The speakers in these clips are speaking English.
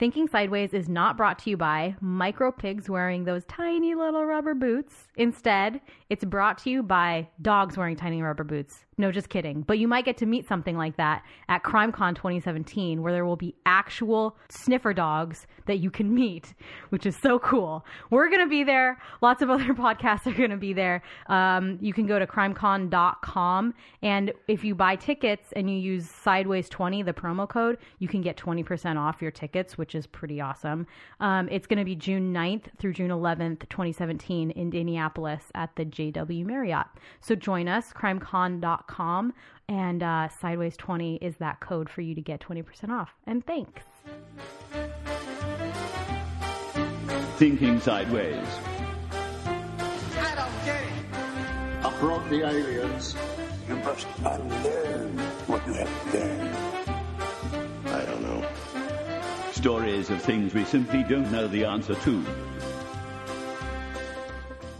Thinking Sideways is not brought to you by micro pigs wearing those tiny little rubber boots. Instead, it's brought to you by dogs wearing tiny rubber boots. No, just kidding. But you might get to meet something like that at CrimeCon 2017, where there will be actual sniffer dogs that you can meet, which is so cool. We're going to be there. Lots of other podcasts are going to be there. Um, you can go to crimecon.com. And if you buy tickets and you use Sideways20, the promo code, you can get 20% off your tickets, which is pretty awesome. Um, it's going to be June 9th through June 11th, 2017 in Indianapolis at the JW Marriott. So join us, crimecon.com and uh, Sideways 20 is that code for you to get 20% off. And thanks. Thinking Sideways. I don't get it. I brought the aliens. You must unlearn what you have learned. I don't know. Stories of things we simply don't know the answer to.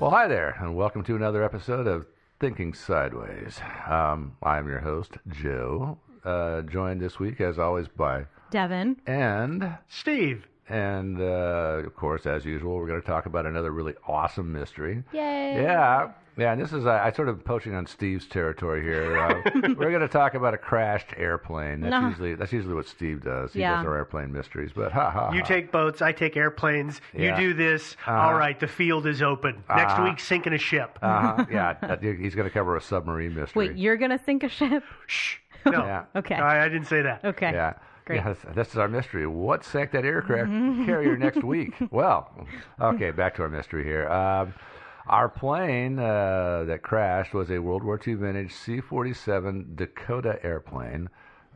Well, hi there, and welcome to another episode of Thinking Sideways. Um, I'm your host, Joe, uh, joined this week, as always, by Devin and Steve. And uh, of course, as usual, we're going to talk about another really awesome mystery. Yay! Yeah, yeah. And this is I, I sort of poaching on Steve's territory here. Uh, we're going to talk about a crashed airplane. That's No. usually that's usually what Steve does. He Yeah. does our airplane mysteries. But ha ha. You ha. take boats, I take airplanes. Yeah. You do this. Uh-huh. All right, the field is open. Next Uh-huh. week, sinking a ship. Uh-huh. yeah, that- he's going to cover a submarine mystery. Wait, you're going to sink a ship? Shh. No. Yeah. Okay. I, I didn't say that. Okay. Yeah. Great. Yeah, this, this is our mystery. What sank that aircraft carrier next week? Well, okay, back to our mystery here. Um, our plane uh, that crashed was a World War II vintage C 47 Dakota airplane.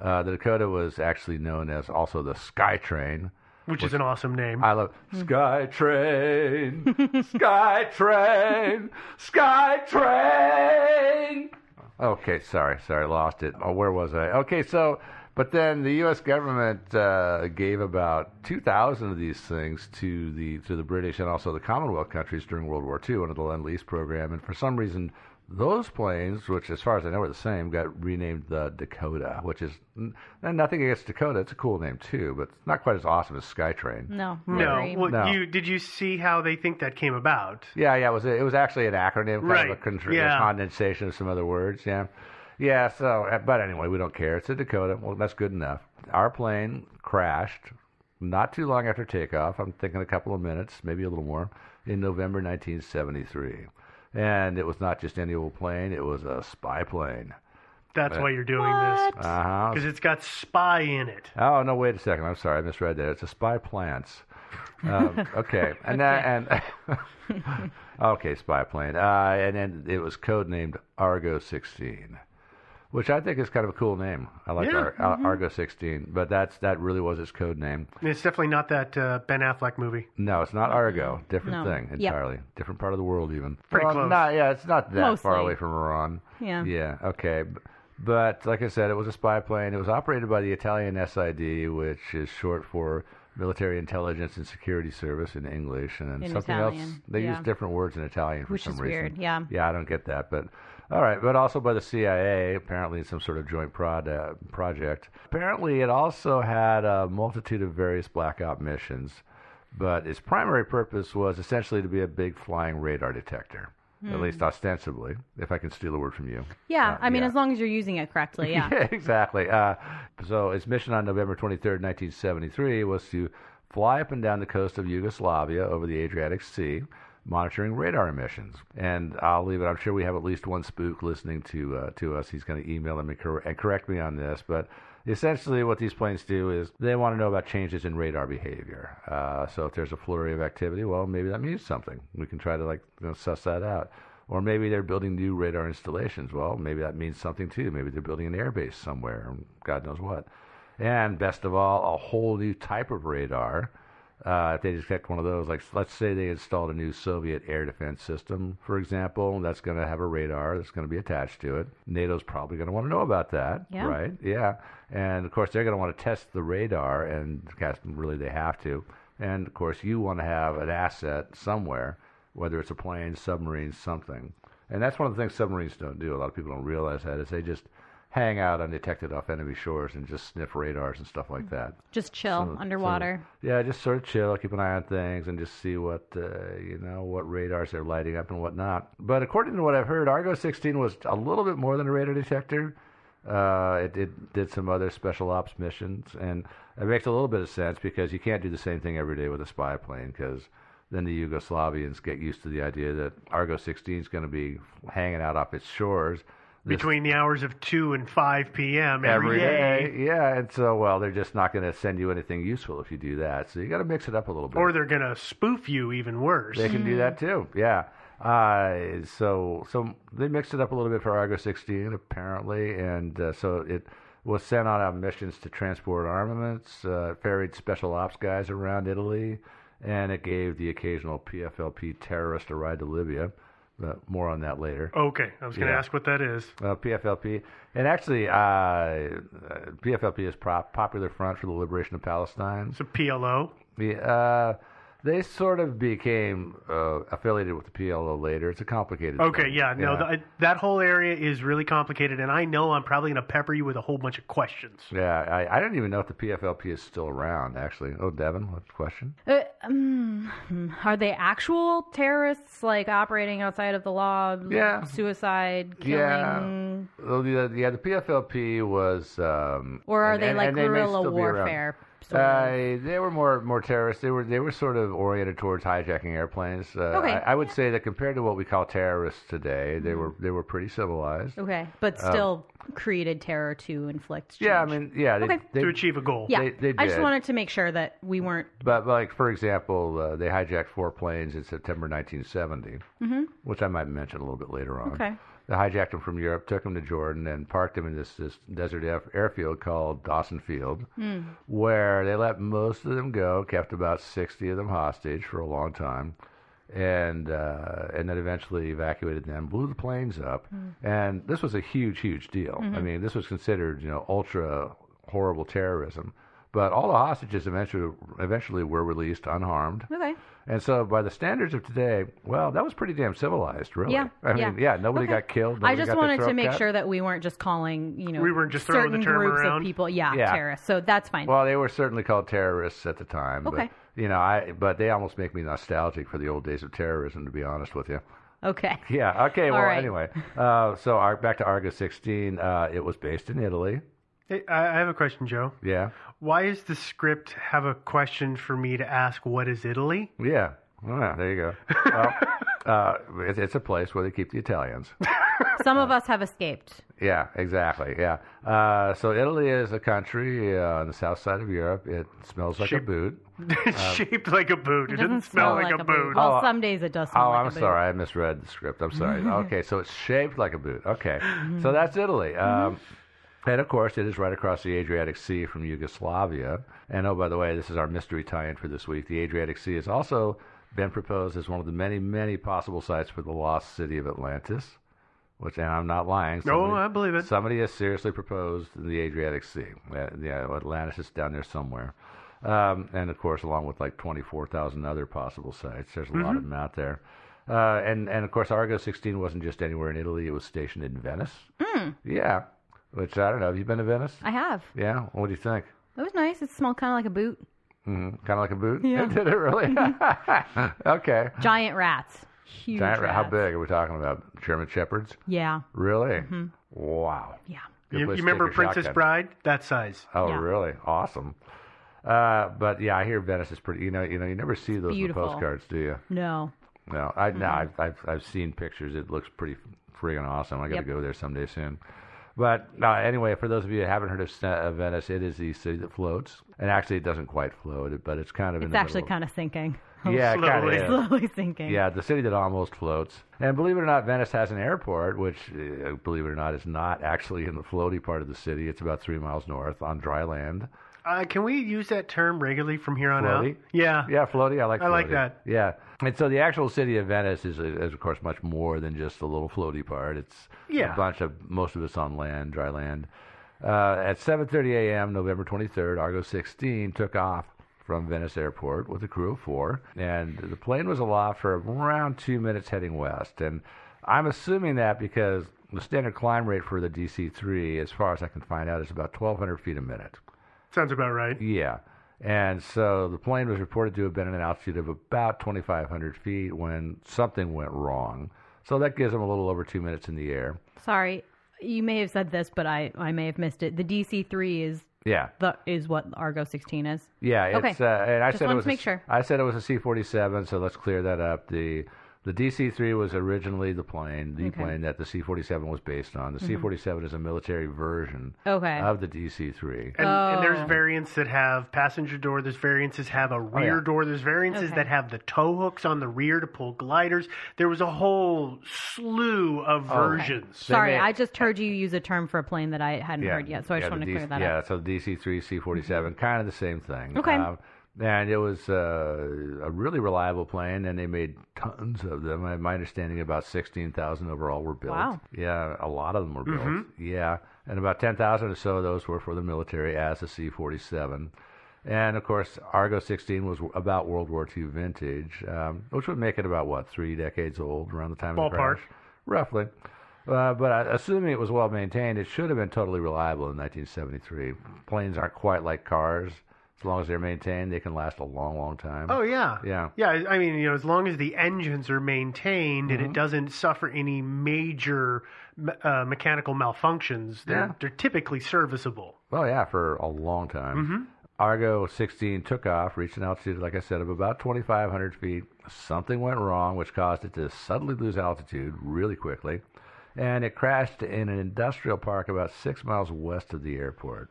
Uh, the Dakota was actually known as also the Skytrain. Which is an awesome name. I love Skytrain, Skytrain, Skytrain. Okay, sorry, sorry, lost it. Oh, where was I? Okay, so, but then the U.S. government uh, gave about 2,000 of these things to the to the British and also the Commonwealth countries during World War II under the Lend Lease program, and for some reason. Those planes, which as far as I know are the same, got renamed the Dakota, which is n- nothing against Dakota. It's a cool name too, but it's not quite as awesome as Skytrain. No. no. Well, No. You did you see how they think that came about? Yeah, yeah, it was it was actually an acronym, kind Right, of a, contr- yeah. a condensation of some other words. Yeah, yeah. So, uh, but anyway, we don't care. It's a Dakota. Well, that's good enough. Our plane crashed not too long after takeoff. I'm thinking a couple of minutes, maybe a little more, in November 1973. And it was not just any old plane; it was a spy plane. That's Uh, why you're doing this. Uh-huh. Because it's got spy in it. Oh no! Wait a second. I'm sorry, I misread that. It's a spy plants. Um, okay, and that, and okay, spy plane. Uh, and then it was codenamed Argo 16, which I think is kind of a cool name. I like Yeah. Ar- Ar- Mhm. Argo 16, but that's that really was its code name. It's definitely not that uh, Ben Affleck movie. No, it's not Argo. Different No. thing Yep. entirely. Different part of the world, even. Pretty well, close. Not, yeah, it's not that far away from Iran. Yeah. Yeah. Okay. But like I said, it was a spy plane. It was operated by the Italian SID, which is short for Military Intelligence and Security Service in English, and then In something Italian, else. They yeah. use different words in Italian for Which some is reason. weird, yeah. Yeah, I don't get that, but all right. But also by the CIA, apparently in some sort of joint prod, uh, project. Apparently, it also had a multitude of various blackout missions, but its primary purpose was essentially to be a big flying radar detector. At Hmm. least ostensibly, if I can steal a word from you. Yeah, Uh, I mean, yeah. as long as you're using it correctly, yeah. exactly. Uh, so its mission on November 23rd, 1973 was to fly up and down the coast of Yugoslavia over the Adriatic Sea, monitoring radar emissions. And I'll leave it. I'm sure we have at least one spook listening to uh, to us. He's going to email them and, cor- and correct me on this, but. Essentially, what these planes do is they want to know about changes in radar behavior. Uh, so, if there's a flurry of activity, well, maybe that means something. We can try to like you know, suss that out. Or maybe they're building new radar installations. Well, maybe that means something too. Maybe they're building an airbase somewhere, God knows what. And best of all, a whole new type of radar. Uh, if they detect one of those, like let's say they installed a new Soviet air defense system, for example, that's going to have a radar that's going to be attached to it. NATO's probably going to want to know about that, Yeah. right? Yeah. And of course, they're going to want to test the radar, and really they have to. And of course, you want to have an asset somewhere, whether it's a plane, submarine, something. And that's one of the things submarines don't do. A lot of people don't realize that is they just hang out undetected off enemy shores and just sniff radars and stuff like that. Just chill So- underwater. so, yeah, just sort of chill, keep an eye on things, and just see what uh, you know what radars they're lighting up and whatnot. But according to what I've heard, Argo 16 was a little bit more than a radar detector. Uh, it, it did some other special ops missions, and it makes a little bit of sense because you can't do the same thing every day with a spy plane because then the Yugoslavians get used to the idea that Argo 16 is going to be hanging out off its shores. Between the hours of 2 and 5 p.m. every day. day. Yeah, and so well, they're just not going to send you anything useful if you do that. So you got to mix it up a little bit. Or they're going to spoof you even worse. They can do that too. Yeah. Uh, so so they mixed it up a little bit for Argo 16 apparently, and uh, so it was sent out on missions to transport armaments, uh, ferried special ops guys around Italy, and it gave the occasional PFLP terrorist a ride to Libya. But more on that later. Okay, I was going to Yeah. ask what that is. Uh, PFLP, and actually, uh, uh, PFLP is prop, Popular Front for the Liberation of Palestine. It's a PLO. Yeah, uh, they sort of became uh, affiliated with the PLO later. It's a complicated. Okay, thing. yeah, no, yeah. th- that whole area is really complicated, and I know I'm probably going to pepper you with a whole bunch of questions. Yeah, I, I don't even know if the PFLP is still around. Actually, oh, Devin, what question? Uh, um, are they actual terrorists, like operating outside of the law? Yeah. Suicide, killing? Yeah, the, yeah, the PFLP was. Um, Or are and- they and- like and they guerrilla still warfare? Sort? Uh, they were more more terrorists. They were they were sort of oriented towards hijacking airplanes. Uh, Okay. I, I would say that compared to what we call terrorists today, they were they were pretty civilized. Okay, but Um, still created terror to inflict. Yeah, I mean, yeah, they, Okay. they, To achieve a goal. Yeah, They, they I just did. wanted to make sure that we weren't. But like for example, uh, they hijacked four planes in September 1970, Mhm. which I might mention a little bit later on. Okay. They hijacked them from Europe, took them to Jordan, and parked them in this, this desert air, airfield called Dawson Field, Hmm. where they let most of them go, kept about 60 of them hostage for a long time, and uh, and then eventually evacuated them, blew the planes up, Hmm. and this was a huge, huge deal. I Mhm. mean, this was considered you know ultra horrible terrorism. But all the hostages eventually eventually were released unharmed. Okay. And so, by the standards of today, well, that was pretty damn civilized, really. Yeah. I mean, yeah, nobody Okay. got killed. I just got wanted to make cut. sure that we weren't just calling, you know, We weren't just throwing the certain term groups around? of people, yeah, Yeah. terrorists. So that's fine. Well, they were certainly called terrorists at the time. Okay. But, you know, I but they almost make me nostalgic for the old days of terrorism, to be honest with you. okay. Yeah. Okay. All Well, right. anyway, uh, so our, back to Argo 16. Uh, it was based in Italy. Hey, I I have a question, Joe. Yeah. Why does the script have a question for me to ask, what is Italy? Yeah. Well, there you go. Well, uh, it's, it's a place where they keep the Italians. Some of us have escaped. Yeah, exactly. Yeah. Uh, so Italy is a country uh, on the south side of Europe. It smells like a Shape- boot. Shaped like a boot. It, It doesn't doesn't smell like, a boot. Well, some days it does smell like a book. Oh, like I'm a boot. sorry. I misread the script. I'm sorry. okay, so it's shaped like a boot. Okay, so that's Italy. Um, and of course, it is right across the Adriatic Sea from Yugoslavia. And oh, by the way, this is our mystery tie-in for this week. The Adriatic Sea has also been proposed as one of the many, many possible sites for the lost city of Atlantis. Which, and I'm not lying. No, I believe it. Somebody has seriously proposed the Adriatic Sea. Uh, yeah, Atlantis is down there somewhere. Um, and of course, along with like 24,000 other possible sites, there's a lot Mhm. of them out there. Uh, and and of course, Argo 16 wasn't just anywhere in Italy; it was stationed in Venice. Mm, Yeah, which I don't know. Have you been to Venice? I have. Yeah. What do you think? It was nice. It smelled kind of like a boot. Mm-hmm. Kind of like a boot. Yeah. Did it really? okay. Giant rats. Huge Giant rats. How big are we talking about? German shepherds? Yeah. Really? Mhm. Wow. Yeah. You, you remember Princess shotgun. Bride? That size. Oh, Yeah. really? Awesome. Uh, but yeah, I hear Venice is pretty. You know, you know, you never see those in postcards, do you? No. No, I no, Mhm. I've, I've I've seen pictures. It looks pretty friggin' awesome. I got to Yep. go there someday soon. But uh, anyway, for those of you who haven't heard of Sna- uh, Venice, it is the city that floats, and actually, it doesn't quite float, but it's kind of in It's actually kind of sinking. Yeah, it kinda slowly, slowly sinking. Yeah, the city that almost floats. And believe it or not, Venice has an airport, which, uh, believe it or not, is not actually in the floaty part of the city. It's about three miles north on dry land. Uh, can we use that term regularly from here on Floaty? out? Yeah. Yeah, floaty. I like. I like that. Yeah, and so the actual city of Venice is, is of course much more than just the little floaty part. It's Yeah. a bunch of most of it's on land, dry land. Uh, at 7:30 a.m., November 23rd, Argo 16 took off from Venice Airport with a crew of four, and the plane was aloft for around two minutes heading west. And I'm assuming that because the standard climb rate for the DC-3, as far as I can find out, is about 1,200 feet a minute. Sounds about right. Yeah. And so the plane was reported to have been at an altitude of about 2,500 feet when something went wrong. So that gives them a little over two minutes in the air. Sorry, you may have said this, but I, I may have missed it. The DC three is Yeah. the is what Argo sixteen is. Yeah, it's okay. uh, and I Just said it was to a- make sure. I said it was a C-47, so let's clear that up. The the DC-3 was originally the plane, the Okay. plane that the C-47 was based on. The Mhm. C-47 is a military version Okay. of the DC-3. And, and there's Oh. variants that have passenger door. There's variants that have a rear Oh, yeah. door. There's variants Okay. that have the tow hooks on the rear to pull gliders. There was a whole slew of Oh. versions. Sorry, may- I just heard you use a term for a plane that I hadn't heard yet, so I yeah, just want to DC clear that yeah, up. Yeah, so the DC-3, C-47, kind of the same thing. Okay. Um, and it was uh, a really reliable plane, and they made tons of them. My, understanding, about 16,000 overall were built. Wow. Yeah, a lot of them were built. Mhm. Yeah, and about 10,000 or so of those were for the military as a C-47. And of course, Argo 16 was about World War II vintage, um, which would make it about what three decades old around the time of the Ballpark. crash, roughly. Uh, but uh, assuming it was well maintained, it should have been totally reliable in 1973. Planes aren't quite like cars. As long as they're maintained, they can last a long, long time. Oh yeah, Yeah. yeah. I mean, you know, as long as the engines are maintained and Mhm. it doesn't suffer any major uh, mechanical malfunctions, they're Yeah. they're typically serviceable. Well, yeah, for a long time. Mhm. Argo 16 took off, reached an altitude, like I said, of about 2,500 feet. Something went wrong, which caused it to suddenly lose altitude really quickly, and it crashed in an industrial park about six miles west of the airport.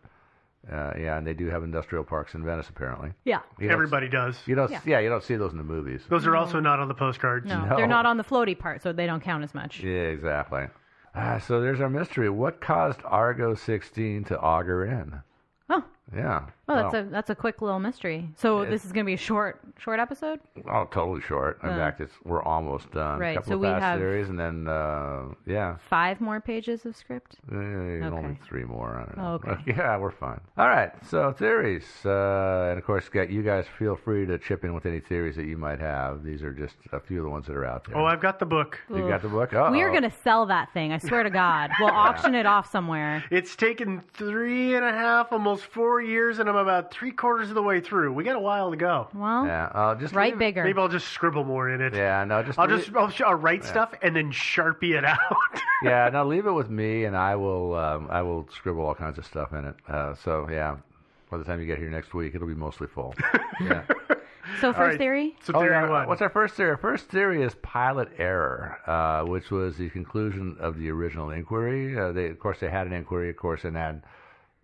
Uh, yeah, and they do have industrial parks in Venice, apparently. Yeah. You don't- Everybody does. You don't, Yeah. yeah. you don't see those in the movies. Those are also not on the postcards. No, No. they're not on the floaty part, so they don't count as much. Yeah, exactly. Ah, so there's our mystery. What caused Argo 16 to auger in? Oh. Yeah. Well, that's a that's a quick little mystery. So this is going to be a short short episode. Oh, totally short. In Uh. fact, it's we're almost done. Right, A couple so of we fast have- series, and then uh, yeah, Five more pages of script. eh, only three more. I don't know. Oh, okay. yeah, we're fine. All right. So theories, uh, and of course, get you guys feel free to chip in with any theories that you might have. These are just a few of the ones that are out there. Oh, I've got the book. you got the book. Oh, We are going to sell that thing. I swear to God, we'll auction it off somewhere. It's taken three and a half, almost four years, and I'm about three quarters of the way through. We got a while to go. Well, Yeah, uh, just write leave- bigger. Maybe I'll just scribble more in it. Yeah, no, just I'll leave- just I'll, sh- I'll write Yeah. stuff and then sharpie it out. yeah, no, leave it with me, and I will. Um, I will scribble all kinds of stuff in it. Uh, so yeah, by the time you get here next week, it'll be mostly full. Yeah. So first theory? So Oh, theory yeah. one. What's our first theory? Our first theory is pilot error, uh, which was the conclusion of the original inquiry. Uh, they, of course, they had an inquiry, of course, and then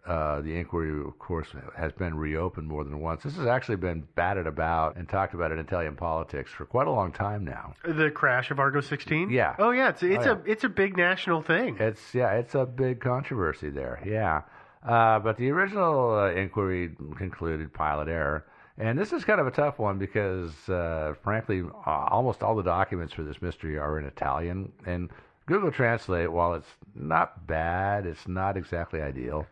uh, the inquiry, of course, has been reopened more than once. This has actually been batted about and talked about in Italian politics for quite a long time now. The crash of Argo 16? Yeah. Oh yeah, it's it's Oh, a it's a big national thing. It's yeah, it's a big controversy there. Yeah, uh, but the original uh, inquiry concluded pilot error, and this is kind of a tough one because, uh, frankly, uh, almost all the documents for this mystery are in Italian, and Google Translate, while it's not bad, it's not exactly ideal.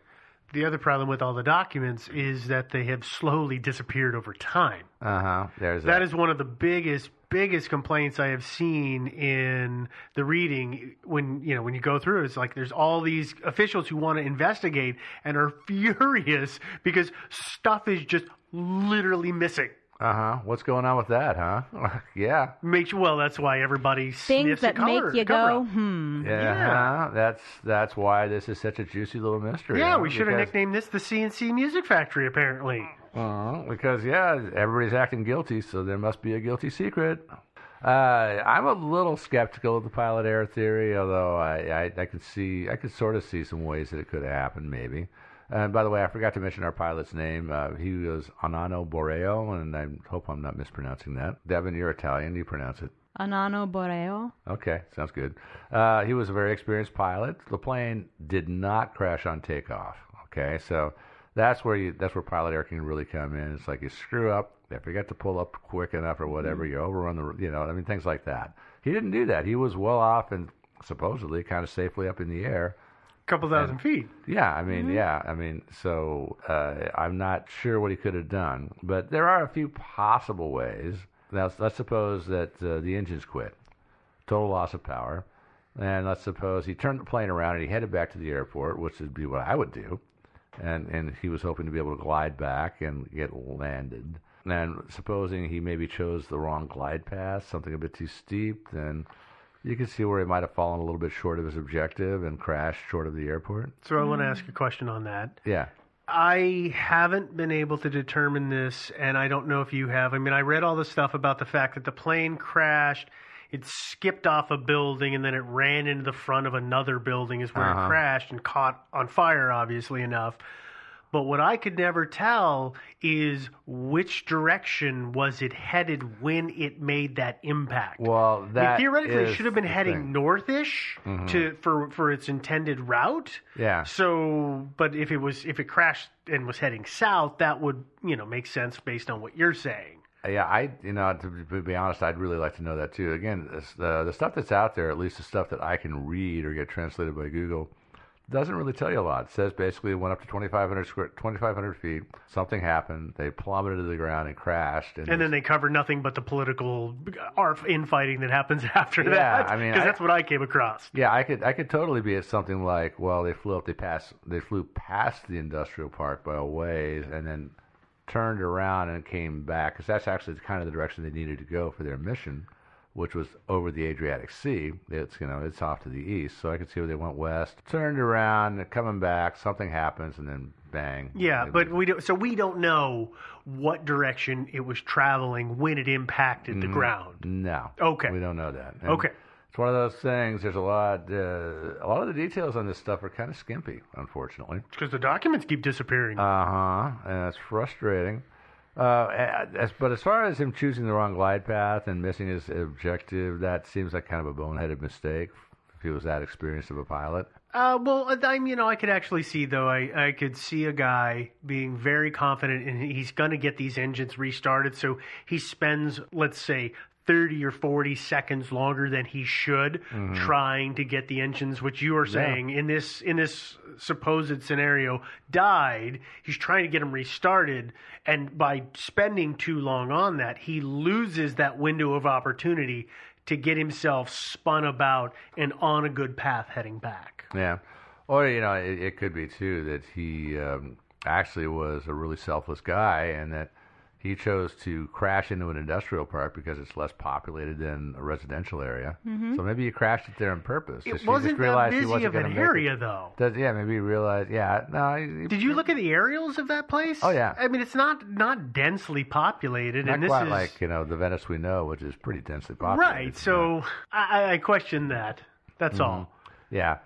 The other problem with all the documents is that they have slowly disappeared over time. Uh huh. There's that, That is one of the biggest biggest complaints I have seen in the reading when you know when you go through it's like there's all these officials who want to investigate and are furious because stuff is just literally missing. Uh huh. What's going on with that, huh? yeah. Makes well that's why everybody Things sniffs that a color, make you cover go, up. hmm. Yeah, Yeah. that's that's why this is such a juicy little mystery. Yeah, huh? we should have Because- nicknamed this the C+C Music Factory apparently. Uh, because yeah, everybody's acting guilty, so there must be a guilty secret. Uh, I'm a little skeptical of the pilot error theory, although I, I, I could see I could sort of see some ways that it could have happened, maybe. And by the way, I forgot to mention our pilot's name. Uh, he was Anano Borreo, and I hope I'm not mispronouncing that. Devin, you're Italian. You pronounce it. Anano Borreo. Okay, sounds good. Uh, he was a very experienced pilot. The plane did not crash on takeoff. Okay, so that's where you that's where pilot error can really come in. It's like you screw up, you forget to pull up quick enough or whatever, you overrun the you know I mean things like that. He didn't do that. He was well off and supposedly kind of safely up in the air. Couple thousand feet. Yeah, I mean, yeah, I mean, so uh, I'm not sure what he could have done, but there are a few possible ways. Now, let's suppose that uh, the engines quit, total loss of power, and let's suppose he turned the plane around and he headed back to the airport, which would be what I would do, and and he was hoping to be able to glide back and get landed. And supposing he maybe chose the wrong glide path, something a bit too steep, then you can see where he might have fallen a little bit short of his objective and crashed short of the airport. So I want to ask a question on that. Yeah. I haven't been able to determine this, and I don't know if you have. I mean, I read all the stuff about the fact that the plane crashed, it skipped off a building, and then it ran into the front of another building, is where Uh-huh. it crashed and caught on fire, obviously enough. But what I could never tell is which direction was it headed when it made that impact. Well, that theoretically, it is should have been heading thing. northish Mhm. to for for its intended route. Yeah. So, but if it was if it crashed and was heading south, that would you know make sense based on what you're saying. Yeah, I you know to, be honest, I'd really like to know that too. Again, the the stuff that's out there, at least the stuff that I can read or get translated by Google, doesn't really tell you a lot. It says basically it went up to 2,500 square, 2,500 feet. Something happened. They plummeted to the ground and crashed. And, And then they cover nothing but the political infighting that happens after Yeah, that. I mean, because that's what I came across. Yeah, I could I could totally be at something like, well, they flew up, they passed, they flew past the industrial park by a ways, and then turned around and came back because that's actually kind of the direction they needed to go for their mission, which was over the Adriatic Sea. It's you know it's off to the east, so I could see where they went west, turned around, coming back, something happens, and then bang. Yeah, but we don't. So we don't know what direction it was traveling when it impacted the ground. No. Okay. We don't know that. And Okay. It's one of those things. There's a lot. Uh, a lot of the details on this stuff are kind of skimpy, unfortunately. Because the documents keep disappearing. Uh huh. And it's frustrating. Uh, as, but as far as him choosing the wrong glide path and missing his objective, that seems like kind of a boneheaded mistake. If he was that experienced of a pilot. Uh, well, I'm, you know, I could actually see though. I, I could see a guy being very confident, and he's going to get these engines restarted. So he spends, let's say, thirty or forty seconds longer than he should Mhm. trying to get the engines, which you are Yeah. saying in this in this supposed scenario died. He's trying to get them restarted, and by spending too long on that, he loses that window of opportunity to get himself spun about and on a good path heading back. Yeah. Or, you know, it, it could be, too, that he um, actually was a really selfless guy and that he chose to crash into an industrial park because it's less populated than a residential area. Mhm. So maybe he crashed it there on purpose. It Just- he wasn't just that busy wasn't of an gonna it. area, though. Does, yeah, maybe he realized. Yeah, no. he- Did you look at the aerials of that place? Oh, yeah. I mean, it's not not densely populated, Not and this quite is like you know the Venice we know, which is pretty densely populated. right. So I, I question that. That's all. Mhm. Yeah.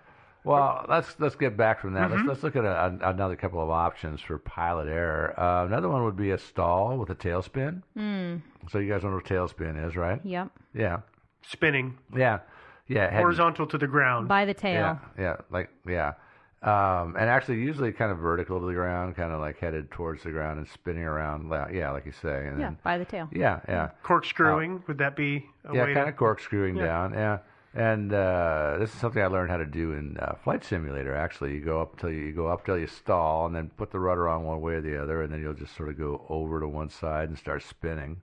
Well, let's let's get back from that. Mhm. Let's let's look at a, a- another couple of options for pilot error. Uh, another one would be a stall with a tailspin. Hmm. So you guys know what a tailspin is, right? Yep. Yeah. Spinning Yeah. Yeah. head- horizontal to the ground. By the tail. Yeah. Yeah. Like yeah. Um, and actually, usually kind of vertical to the ground, kind of like headed towards the ground and spinning around. Yeah, like you say. And Yeah, then, by the tail. yeah, yeah. Corkscrewing would that be? A yeah, way kind to- of corkscrewing Yeah. down. Yeah, and uh, this is something I learned how to do in uh, flight simulator. Actually, you go up till you, you go up till you stall, and then put the rudder on one way or the other, and then you'll just sort of go over to one side and start spinning.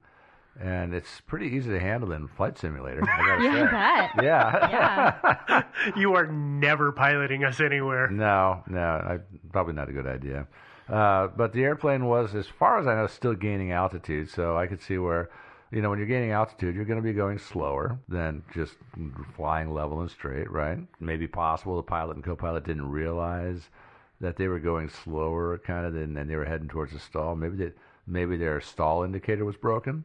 And it's pretty easy to handle in flight simulator. I gotta Yeah, say. you. Yeah. you are never piloting us anywhere. No, no, I, probably not a good idea. Uh, but the airplane was, as far as I know, still gaining altitude. So I could see where, you know, when you're gaining altitude, you're going to be going slower than just flying level and straight, right? Maybe possible the pilot and co-pilot didn't realize that they were going slower, kind of, than and they were heading towards a stall. Maybe they, maybe their stall indicator was broken,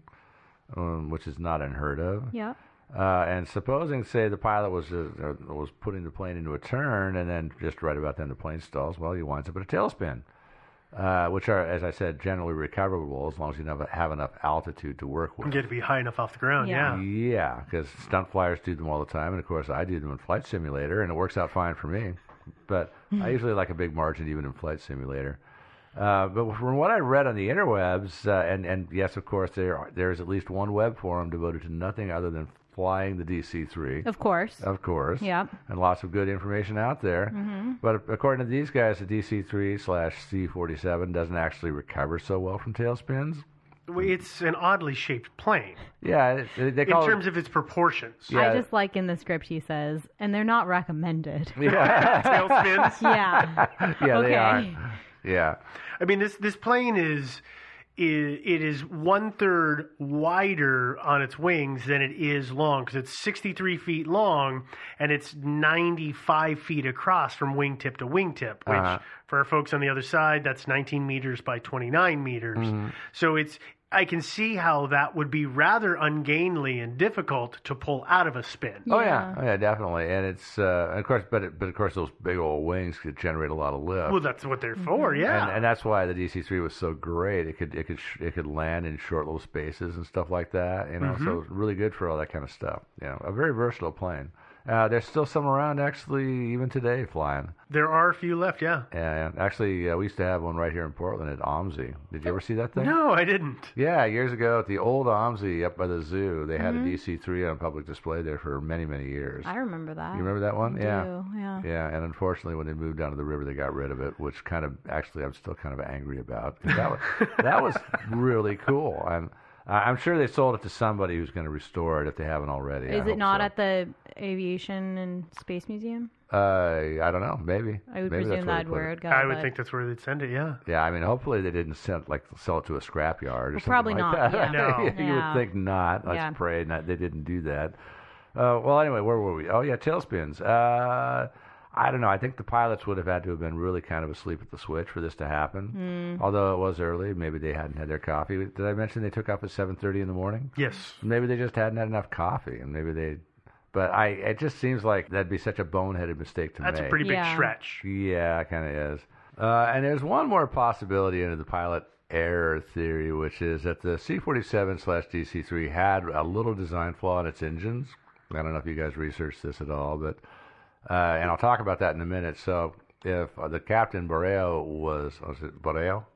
um, which is not unheard of. Yep. Uh, and supposing, say, the pilot was uh, uh, was putting the plane into a turn, and then just right about then the plane stalls. Well, he winds up at a tailspin, uh, which are, as I said, generally recoverable as long as you have, have enough altitude to work with. Get to be high enough off the ground. Yeah. Yeah, because stunt flyers do them all the time, and of course I do them in Flight Simulator, and it works out fine for me. But I usually like a big margin even in Flight Simulator. Uh, but from what I read on the interwebs, uh, and and yes, of course there there is at least one web forum devoted to nothing other than flying the DC-3. Of course. Of course. Yep. And lots of good information out there. Mhm. But according to these guys, the DC-3 slash C-47 doesn't actually recover so well from tailspins. It's an oddly shaped plane Yeah, they, they in terms it, of its proportions. Yeah. I just like in the script he says, and they're not recommended. Yeah. Tailspins? yeah. yeah, okay. they are. Yeah. I mean, this this plane is. Is, it is one third wider on its wings than it is long because it's 63 feet long and it's 95 feet across from wingtip to wingtip, which Uh-huh. for our folks on the other side, that's 19 meters by 29 meters. Mm-hmm. So it's I can see how that would be rather ungainly and difficult to pull out of a spin. Oh yeah, oh yeah, definitely. And it's uh, and of course, but it, but of course, those big old wings could generate a lot of lift. Well, that's what they're for, yeah. And, and that's why the DC-3 was so great. It could it could sh- it could land in short little spaces and stuff like that. You know, so Mhm. it's really good for all that kind of stuff. You know, a very versatile plane. Uh, there's still some around actually, even today, flying. there are a few left, yeah. And actually, uh, we used to have one right here in Portland at OMSI. Did you ever see that thing? No, I didn't. Yeah, years ago at the old OMSI up by the zoo, they had Mhm. a DC-3 on public display there for many, many years. I remember that. You remember that one? I yeah. do, yeah. Yeah, and unfortunately, when they moved down to the river, they got rid of it, which kind of actually I'm still kind of angry about. That was that was really cool. I'm I'm sure they sold it to somebody who's going to restore it if they haven't already. I Is it not so. at the Aviation and Space Museum? Uh, I don't know. Maybe. I would Maybe presume that's that's where, where it put got. I would think that's where they'd send it, yeah. Yeah, I mean, hopefully they didn't send like sell it to a scrapyard or Well, something probably like not, that. yeah. No. you Yeah. would think not. Let's Yeah. pray not, they didn't do that. Uh, well, anyway, where were we? Oh yeah, tailspins. Uh, I don't know. I think the pilots would have had to have been really kind of asleep at the switch for this to happen. Mm. Although it was early, maybe they hadn't had their coffee. Did I mention they took off at seven thirty in the morning? Yes. Maybe they just hadn't had enough coffee, and maybe they. But I, it just seems like that'd be such a boneheaded mistake to make. That's a pretty big Yeah. stretch. Yeah, it kind of is. Uh, and there's one more possibility under the pilot error theory, which is that the C-47 slash DC-3 had a little design flaw in its engines. I don't know if you guys researched this at all, but uh, and I'll talk about that in a minute. So if uh, the captain Borreo was was it Borreo?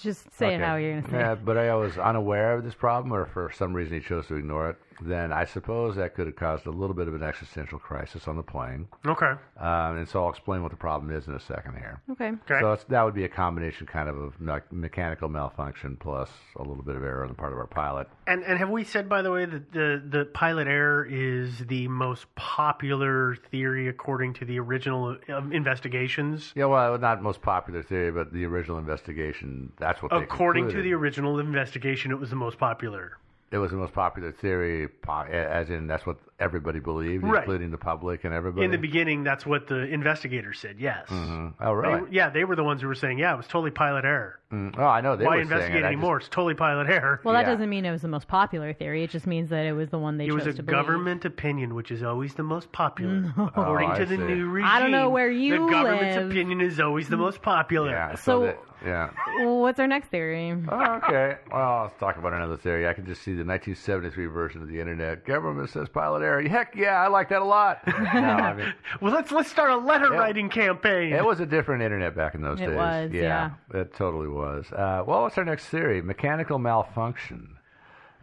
Just say it how you're going to say Yeah, it. but I was unaware of this problem, or for some reason he chose to ignore it. Then I suppose that could have caused a little bit of an existential crisis on the plane. Okay. Um, and so I'll explain what the problem is in a second here. Okay. Okay. So it's, that would be a combination kind of of me- mechanical malfunction plus a little bit of error on the part of our pilot. And and have we said by the way that the the pilot error is the most popular theory according to the original um, investigations? Yeah, well, not most popular theory, but the original investigation that's what they According to the original investigation, it was the most popular. It was the most popular theory, as in that's what everybody believed, Right. including the public and everybody. In the beginning, that's what the investigators said. Yes. Mhm. Oh, really? were- yeah, they were the ones who were saying, "Yeah, it was totally pilot error." Mm. Oh, I know they Why were saying investigate it. I anymore? It's totally pilot error. Well, that doesn't mean it was the most popular theory. It just means that it was the one they it chose was a to believe. government opinion, which is always the most popular. No. According Oh, I to the new regime, I don't know where you The government's live. opinion is always the most popular. Yeah. So- that- yeah. What's our next theory? Oh, okay. Well, let's talk about another theory. I can just see the 1973 version of the internet. Government says pilot error. Heck yeah, I like that a lot. no, I mean, well, let's let's start a letter Yeah. writing campaign. it was a different internet back in those It days. was, yeah. it totally was. Uh, well, what's our next theory? Mechanical malfunction.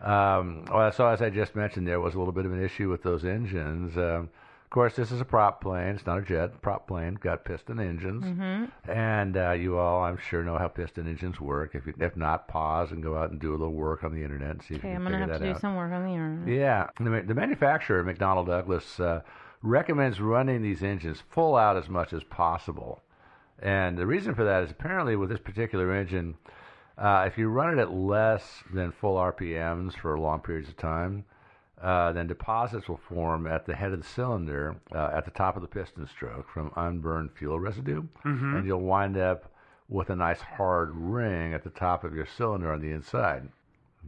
Um, well, so as I just mentioned, there was a little bit of an issue with those engines. Um, of course, this is a prop plane. It's not a jet. Prop plane got piston engines, Mm-hmm. and uh, you all, I'm sure, know how piston engines work. If you, if not, pause and go out and do a little work on the internet and see if Okay, you I'm gonna figure have that to do some work on the internet. Yeah, the, the manufacturer, McDonnell Douglas, uh, recommends running these engines full out as much as possible. And the reason for that is apparently with this particular engine, uh, if you run it at less than full RPMs for long periods of time, uh, then deposits will form at the head of the cylinder uh, at the top of the piston stroke from unburned fuel residue, Mhm. and you'll wind up with a nice hard ring at the top of your cylinder on the inside.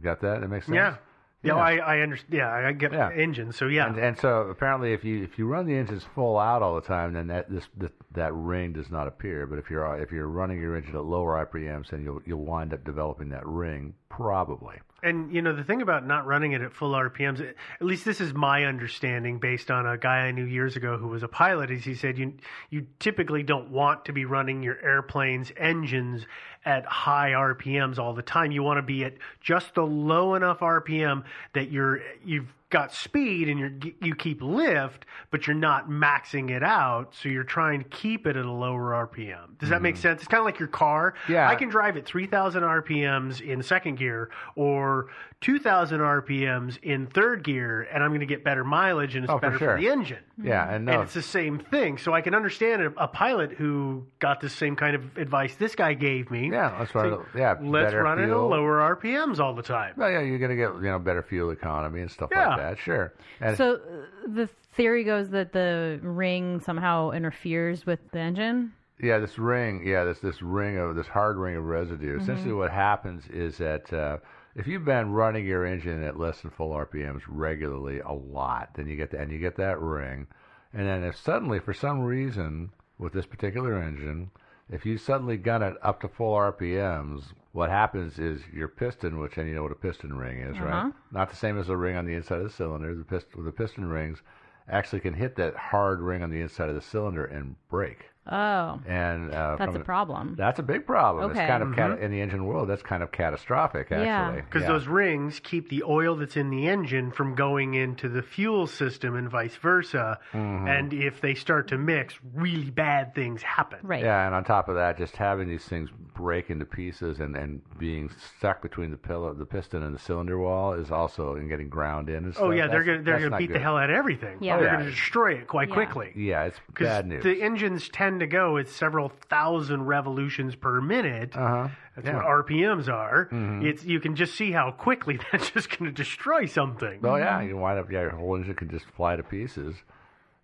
Got that? That makes sense. yeah. Yeah, Yeah. I, I understand. Yeah, I get Yeah. engines. So yeah, And, and so apparently, if you if you run the engines full out all the time, then that this, that that ring does not appear. But if you're if you're running your engine at lower RPMs, then you'll you'll wind up developing that ring probably. And you know the thing about not running it at full RPMs, at least this is my understanding based on a guy I knew years ago who was a pilot. Is he said you you typically don't want to be running your airplane's engines at high RPMs all the time. You want to be at just the low enough RPM that you're you've got speed and you're you keep lift, but you're not maxing it out. So you're trying to keep it at a lower RPM. Does that make mm-hmm. sense? It's kind of like your car. Yeah. I can drive at 3,000 RPMs in second gear or 2,000 RPMs in third gear, and I'm going to get better mileage and it's Oh, for better sure. the engine. Yeah, and no, And it's the same thing. So I can understand a, a pilot who got the same kind of advice this guy gave me. yeah, let's run. Say, yeah, Let's better run it at lower RPMs all the time. Well, yeah, you're gonna get you know better fuel economy and stuff Yeah. like that. Sure. And So uh, the theory goes that the ring somehow interferes with the engine. Yeah, this ring, yeah, this this ring of this hard ring of residue. Mm-hmm. Essentially, what happens is that uh, if you've been running your engine at less than full RPMs regularly a lot, then you get that, and you get that ring, and then if suddenly, for some reason, with this particular engine, if you suddenly gun it up to full RPMs, what happens is your piston, which and you know what a piston ring is, Uh-huh. right? Not the same as a ring on the inside of the cylinder. The piston, the piston rings actually can hit that hard ring on the inside of the cylinder and break. Oh, And uh, that's a a- problem. That's a big problem. Okay. It's kind of cat- Mhm. in the engine world. That's kind of catastrophic, Yeah. actually. Because Yeah. those rings keep the oil that's in the engine from going into the fuel system and vice versa. Mm-hmm. And if they start to mix, really bad things happen. Right. Yeah, and on top of that, just having these things break into pieces and, and being stuck between the pillow, the piston and the cylinder wall is also and getting ground in. And Oh yeah, they're gonna they're gonna not beat the hell out of everything. Yeah. they're Oh, gonna destroy it quite Yeah. quickly. Yeah, it's bad news. the engines tend to go at several thousand revolutions per minute. uh-huh. That's yeah. what RPMs are. Mhm. It's you can just see how quickly that's just going to destroy something. Oh yeah, you wind up. Yeah, your whole engine can just fly to pieces.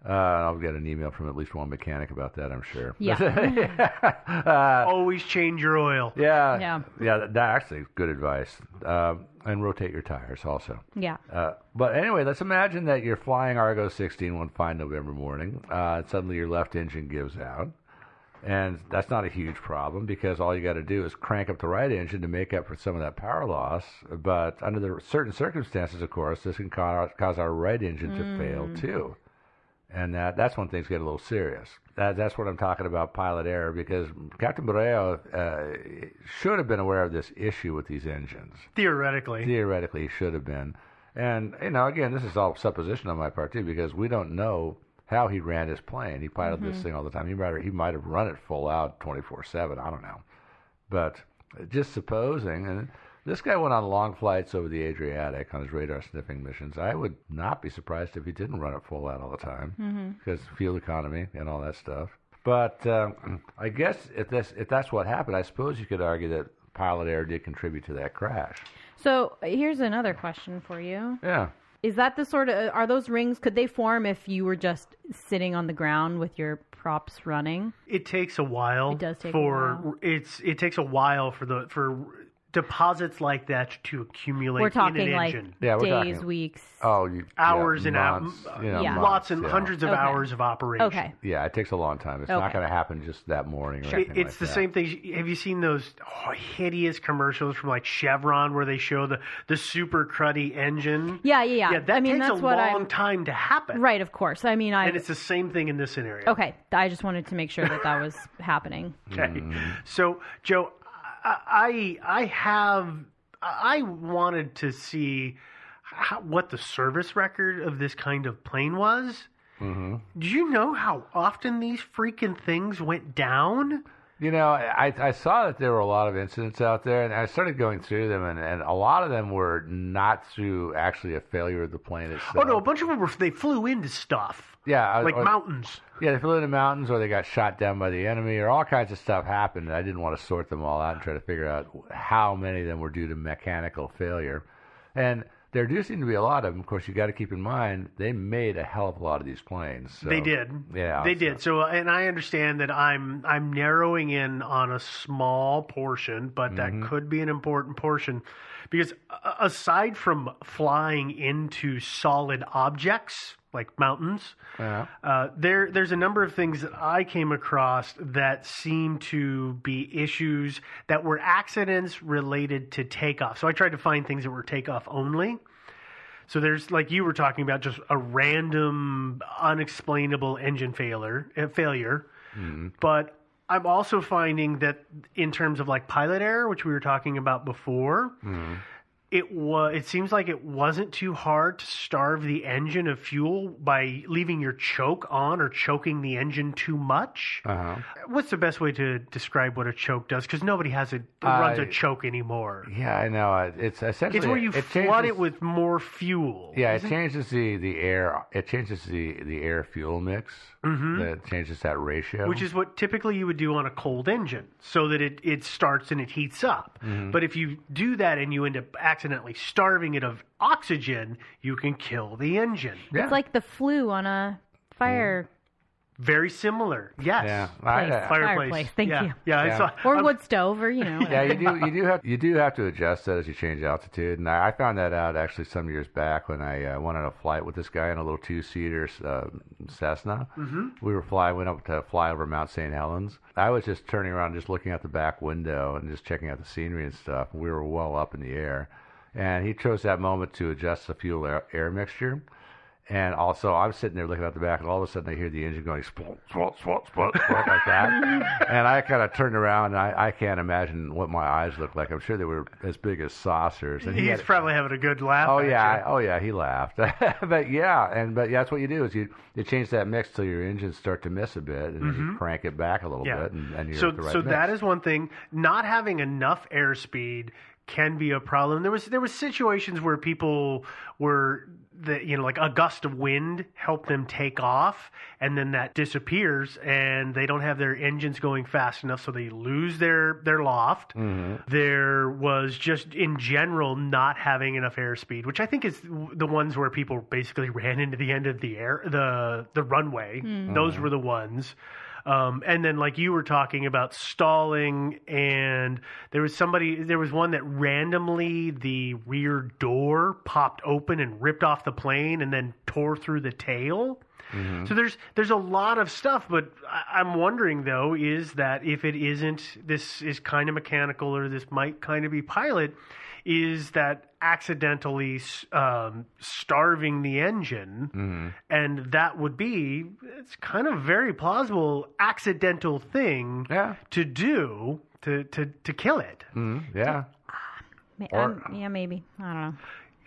Uh, I'll get an email from at least one mechanic about that. I'm sure. Yeah. uh, Always change your oil. yeah. Yeah. Yeah. That, that actually is good advice. Um, and rotate your tires also. Yeah. Uh, but anyway, let's imagine that you're flying Argo 16 one fine November morning. Uh, and suddenly your left engine gives out. And that's not a huge problem because all you got to do is crank up the right engine to make up for some of that power loss. But under the certain circumstances, of course, this can cause, cause our right engine to fail too. And that, that's when things get a little serious. That, that's what I'm talking about pilot error because Captain Borreo uh, should have been aware of this issue with these engines. Theoretically. Theoretically, he should have been. And, you know, again, this is all supposition on my part, too, because we don't know how he ran his plane. He piloted this thing all the time. He might have, he might have run it full out 24 7. I don't know. But just supposing, and this guy went on long flights over the Adriatic on his radar sniffing missions. I would not be surprised if he didn't run it full out all the time Mm-hmm. because fuel economy and all that stuff. But um, I guess if this if that's what happened, I suppose you could argue that pilot error did contribute to that crash. So here's another question for you. Yeah. Is that the sort of are those rings? Could they form if you were just sitting on the ground with your props running? It takes a while. It does take a for while. it's it takes a while for the for deposits like that to accumulate We're in talking an like engine. Yeah, we're days, talking- weeks. Oh, you, hours yeah, and months, hours, you know, Yeah. lots and yeah. hundreds of Okay. hours of operation. Okay. Yeah, it takes a long time. It's Okay. not going to happen just that morning. Or It- it's like the that. same thing. Have you seen those hideous commercials from like Chevron where they show the, the super cruddy engine? Yeah, yeah, yeah. Yeah, that I mean, takes that's a what long I'm- time to happen. Right, of course. I mean, I And it's the same thing in this scenario. okay. I just wanted to make sure that that was happening. Okay. Mm-hmm. So, Joe, I I have I wanted to see how, what the service record of this kind of plane was. Mm-hmm. Do you know how often these freaking things went down? You know, I, I saw that there were a lot of incidents out there, and I started going through them, and, and a lot of them were not through actually a failure of the plane itself. Oh no, a bunch of them were they flew into stuff Yeah, like or- mountains. Yeah, they flew into mountains, or they got shot down by the enemy, or all kinds of stuff happened. And I didn't want to sort them all out and try to figure out how many of them were due to mechanical failure. And there do seem to be a lot of them. Of course, you got to keep in mind they made a hell of a lot of these planes. so- they did. Yeah, they so- did. So, and I understand that I'm I'm narrowing in on a small portion, but Mm-hmm. that could be an important portion because aside from flying into solid objects like mountains, Yeah. uh, there there's a number of things that I came across that seem to be issues that were accidents related to takeoff. So I tried to find things that were takeoff only. So there's like you were talking about just a random unexplainable engine failure uh, failure. But I'm also finding that in terms of like pilot error, which we were talking about before, it was it seems like it wasn't too hard to starve the engine of fuel by leaving your choke on or choking the engine too much. Uh-huh. What's the best way to describe what a choke does? Because nobody has a runs a choke anymore. Yeah, I know. It's essentially It's where you it flood changes- it with more fuel. Yeah, it changes the, the air. It changes the, the air fuel mix. Mhm. That changes that ratio. Which is what typically you would do on a cold engine, so that it, it starts and it heats up. Mhm. But if you do that and you end up accidentally starving it of oxygen, you can kill the engine. It's like the flu on a fire. Very similar. Yes. Yeah, Place. I- Fireplace. Fireplace, thank yeah. you. Yeah, I Yeah. saw. Or I'm- wood stove, or you know. yeah, you do. You do have you do have to adjust that as you change altitude, and I, I found that out actually some years back when I uh, went on a flight with this guy in a little two-seater uh, Cessna. Mhm. We were flying, went up to fly over Mount St. Helens. I was just turning around, just looking out the back window and just checking out the scenery and stuff. We were well up in the air, and he chose that moment to adjust the fuel air, air mixture. And also, I'm sitting there looking out the back, and all of a sudden I hear the engine going splut, splut, splut, splut like that. and I kind of turned around, and I, I can't imagine what my eyes looked like. I'm sure they were as big as saucers. And he He's had, probably having a good laugh. Oh yeah, you. oh yeah, he laughed. but yeah, and but yeah, that's what you do is you you change that mix till your engines start to miss a bit, and then you mm-hmm. crank it back a little Yeah. bit, and, and you're so at the right so mix. that is one thing. Not having enough airspeed can be a problem. There was there was situations where people were the you know like a gust of wind helped them take off and then that disappears and they don't have their engines going fast enough so they lose their their loft Mhm. there was just in general not having enough airspeed which i think is the ones where people basically ran into the end of the air the the runway Mm. those were the ones um, and then, like you were talking about stalling, and there was somebody, there was one that randomly the rear door popped open and ripped off the plane and then tore through the tail. Mm-hmm. So there's there's a lot of stuff, but I- I'm wondering though, is that if it isn't, this is kind of mechanical, or this might kind of be pilot, is that accidentally um, starving the engine, Mm-hmm. and that would be it's kind of very plausible accidental thing to do to to to kill it. Mm-hmm. Yeah. Ma- Or- um, yeah, maybe. I don't know.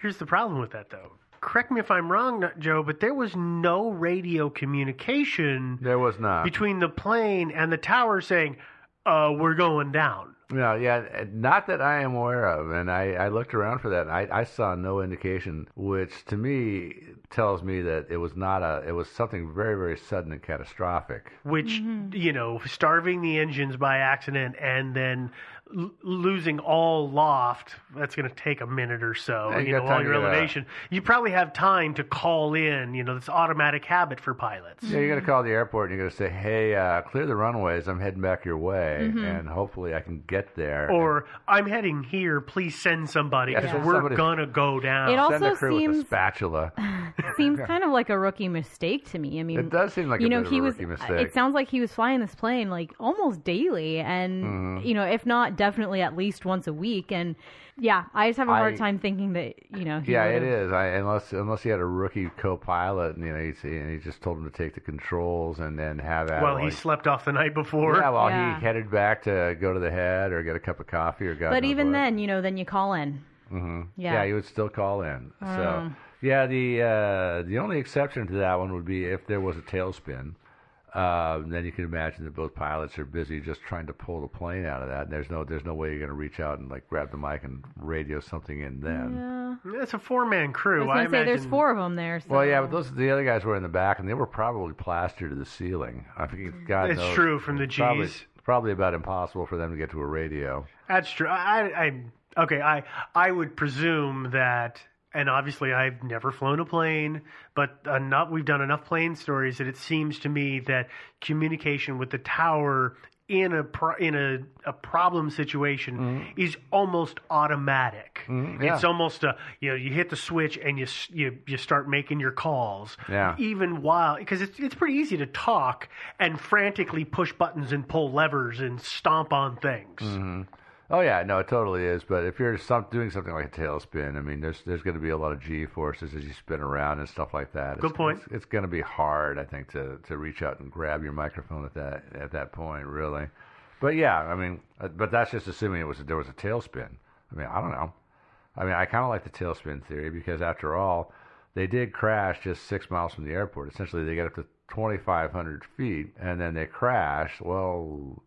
Here's the problem with that though. Correct me if I'm wrong, Joe, but there was no radio communication There was not. between the plane and the tower saying, uh, "We're going down." No, yeah, not that I am aware of, and I, I looked around for that. And I, I saw no indication, which to me tells me that it was not a. It was something very, very sudden and catastrophic. which mm-hmm. you know starving the engines by accident and then l- losing all loft that's going to take a minute or so Yeah, you you know all your get out. elevation you probably have time to call in you know this automatic habit for pilots Yeah, you got to call the airport and you got to say, "Hey, uh, clear the runways. I'm heading back your way, Mhm. and hopefully I can get there." or i'm heading here please send somebody Yeah, 'cause send we're somebody- gonna go down It Send also the crew with seems- a spatula. seems kind of like a rookie mistake to me. I mean, It does seem like you a know bit he a was. mistake. It sounds like he was flying this plane like almost daily, and Mhm. you know, if not definitely at least once a week. And yeah, I just have a hard I- time thinking that you know. Yeah, it would've- is. I, unless unless he had a rookie co-pilot, and you know, he's, and he just told him to take the controls and then have at it well he slept off the night before Yeah, well, Yeah. he headed back to go to the head or get a cup of coffee or God But knows even what. then, you know, then you call in. Mm-hmm. Yeah. Yeah. he would still call in. So Mm. yeah, the uh, the only exception to that one would be if there was a tailspin. Uh, then you can imagine that both pilots are busy just trying to pull the plane out of that. And there's no there's no way you're going to reach out and like grab the mic and radio something in then. Yeah. it's a four-man I crew was gonna say there's four of them there. So. Well, yeah, but those the other guys were in the back, and they were probably plastered to the ceiling. I think God It's knows. true from the Probably, Gs. probably about impossible for them to get to a radio. That's true. I, I, I okay. I I would presume that, and obviously I've never flown a plane, but enough. We've done enough plane stories that it seems to me that communication with the tower in a pro, in a, a problem situation is almost automatic. Mhm, yeah. It's almost a you know you hit the switch and you you you start making your calls. Yeah. Even while because it's it's pretty easy to talk and frantically push buttons and pull levers and stomp on things. hmm Oh yeah, no, it totally is. But if you're some, doing something like a tailspin, I mean, there's there's going to be a lot of G forces as you spin around and stuff like that. Good it's, point. It's, it's going to be hard, I think, to to reach out and grab your microphone at that at that point, really. But yeah, I mean, uh, but that's just assuming it was there was a tailspin. I mean, I don't know. I mean, I kind of like the tailspin theory because after all, they did crash just six miles from the airport. Essentially, they get up to 2,500 feet and then they crash. Well,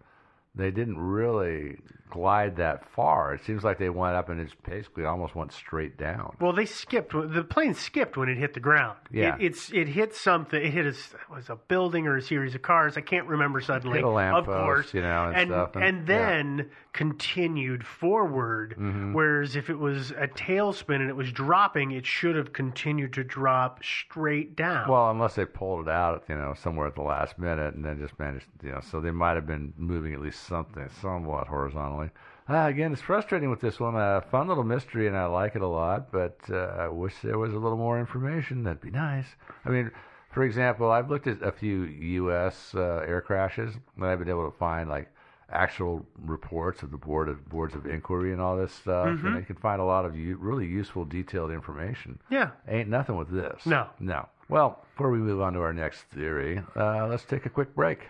they didn't really glide that far. It seems like they went up and it's basically almost went straight down. Well, they skipped. The plane skipped when it hit the ground. Yeah. it, it's it hit something. It hit a was a building or a series of cars. I can't remember suddenly. Hit a of lamppost, course, you know, and and stuff, and- and then continued forward. Mhm. Whereas if it was a tailspin and it was dropping, it should have continued to drop straight down. Well, unless they pulled it out, you know, somewhere at the last minute and then just managed, you know, so they might have been moving at least something somewhat horizontally. Uh, again, it's frustrating with this one. A fun little mystery, and I like it a lot, but uh, I wish there was a little more information. That'd be nice. I mean, for example, I've looked at a few U.S. Uh, air crashes, and I've been able to find like actual reports of the board of boards of inquiry and all this stuff, Mhm. and you can find a lot of u- really useful, detailed information. yeah. Ain't nothing with this. No. No. Well, before we move on to our next theory, uh, let's take a quick break.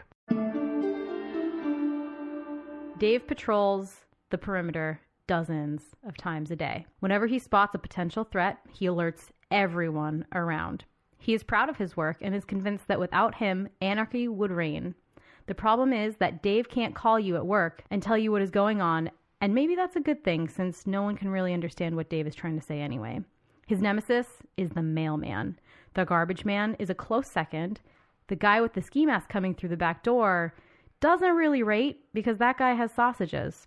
Dave patrols the perimeter dozens of times a day. Whenever he spots a potential threat, he alerts everyone around. He is proud of his work and is convinced that without him, anarchy would reign. The problem is that Dave can't call you at work and tell you what is going on, and maybe that's a good thing since no one can really understand what Dave is trying to say anyway. His nemesis is the mailman. The garbage man is a close second. The guy with the ski mask coming through the back door doesn't really rate because that guy has sausages.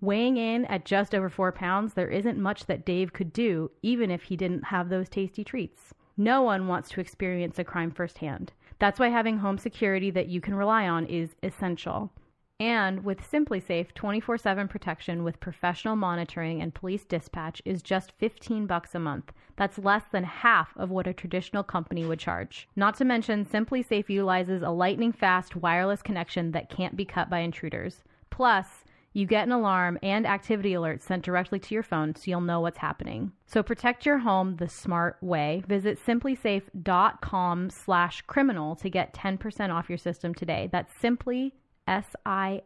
Weighing in at just over four pounds, there isn't much that Dave could do, even if he didn't have those tasty treats. No one wants to experience a crime firsthand. That's why having home security that you can rely on is essential. And with SimpliSafe 24/7 protection with professional monitoring and police dispatch is just 15 bucks a month. That's less than half of what a traditional company would charge. Not to mention SimpliSafe utilizes a lightning fast wireless connection that can't be cut by intruders. Plus, you get an alarm and activity alerts sent directly to your phone so you'll know what's happening. So protect your home the smart way. Visit simplisafe.com slash criminal to get 10% off your system today. That's simply S-I-M-P-L-I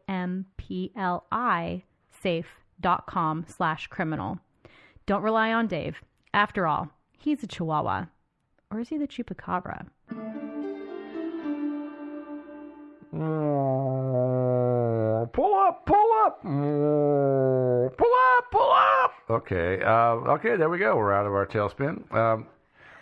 safe.com slash criminal. Don't rely on Dave. After all, he's a chihuahua. Or is he the chupacabra? Pull up, pull up, Mm, pull up, pull up. Okay, uh, okay, there we go. We're out of our tailspin. Um,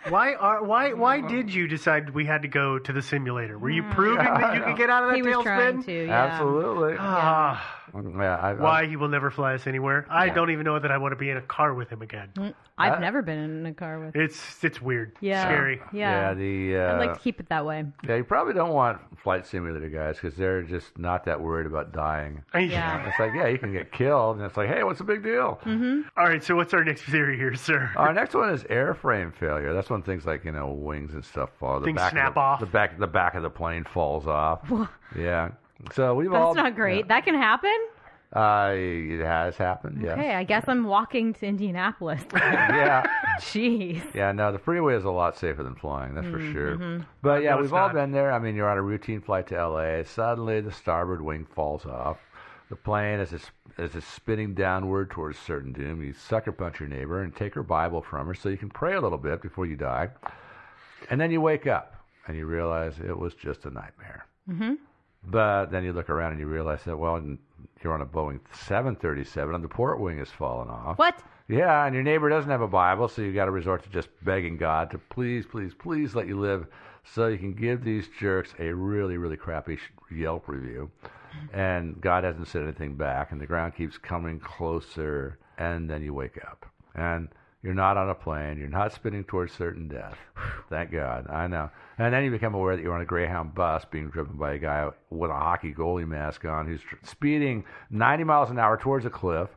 Why are why why did you decide we had to go to the simulator? Were you proving that you could get out of that He was tailspin? trying to, yeah. Absolutely. Ah, Yeah, I, I- why he will never fly us anywhere? I Yeah. don't even know that I want to be in a car with him again. I've Uh, never been in a car with. It's it's weird. Yeah. Scary. Yeah. Yeah, the uh, I'd like to keep it that way. yeah, you probably don't want flight simulator guys because they're just not that worried about dying. Yeah. It's like, yeah, you can get killed, and it's like, hey, what's the big deal? Mm-hmm. All right, so what's our next theory here, sir? Our next one is airframe failure. That's when things like you know wings and stuff fall. The Things back snap of the, off. The back, the back of the plane falls off. yeah. So we've all. That's not great. That can happen. Uh, it has happened. Yes. Okay, I guess I'm walking to Indianapolis. yeah. Jeez. Yeah, no, the freeway is a lot safer than flying, that's for sure. Mhm. But yeah, No, we've it's all not. been there. I mean, you're on a routine flight to LA. Suddenly, the starboard wing falls off. The plane, is it's spinning downward towards certain doom, you sucker punch your neighbor and take her Bible from her so you can pray a little bit before you die. And then you wake up and you realize it was just a nightmare. But then you look around and you realize that, well, you're on a Boeing 737 and the port wing has fallen off. What? Yeah, and your neighbor doesn't have a Bible, so you've got to resort to just begging God to please, please, please let you live, so you can give these jerks a really, really crappy Yelp review. And God hasn't said anything back, and the ground keeps coming closer, and then you wake up, and you're not on a plane, you're not spinning towards certain death. Thank God, I know. And then you become aware that you're on a Greyhound bus being driven by a guy with a hockey goalie mask on, who's speeding 90 miles an hour towards a cliff.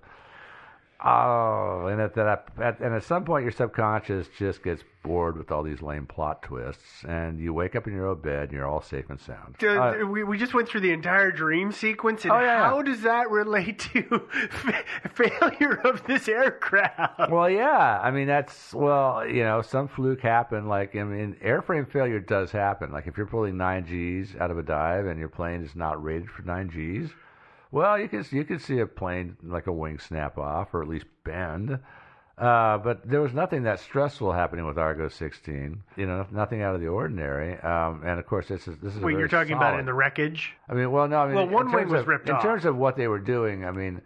Oh, and at that, at, and at some point, your subconscious just gets bored with all these lame plot twists, and you wake up in your own bed, and you're all safe and sound. Dude, Uh, we, we just went through the entire dream sequence, and Oh, yeah, how does that relate to failure of this aircraft? well, yeah, I mean that's well, you know, some fluke happened. Like I mean, airframe failure does happen. Like if you're pulling nine Gs out of a dive and your plane is not rated for nine Gs, well, you can you can see a plane like a wing snap off or at least bend. Uh, but there was nothing that stressful happening with Argo 16. You know, nothing out of the ordinary. Um, and of course, this is this is Wait, you're talking about in the wreckage? I mean, well, no, I mean, Well, in one wing was of- ripped in off. terms of what they were doing. I mean,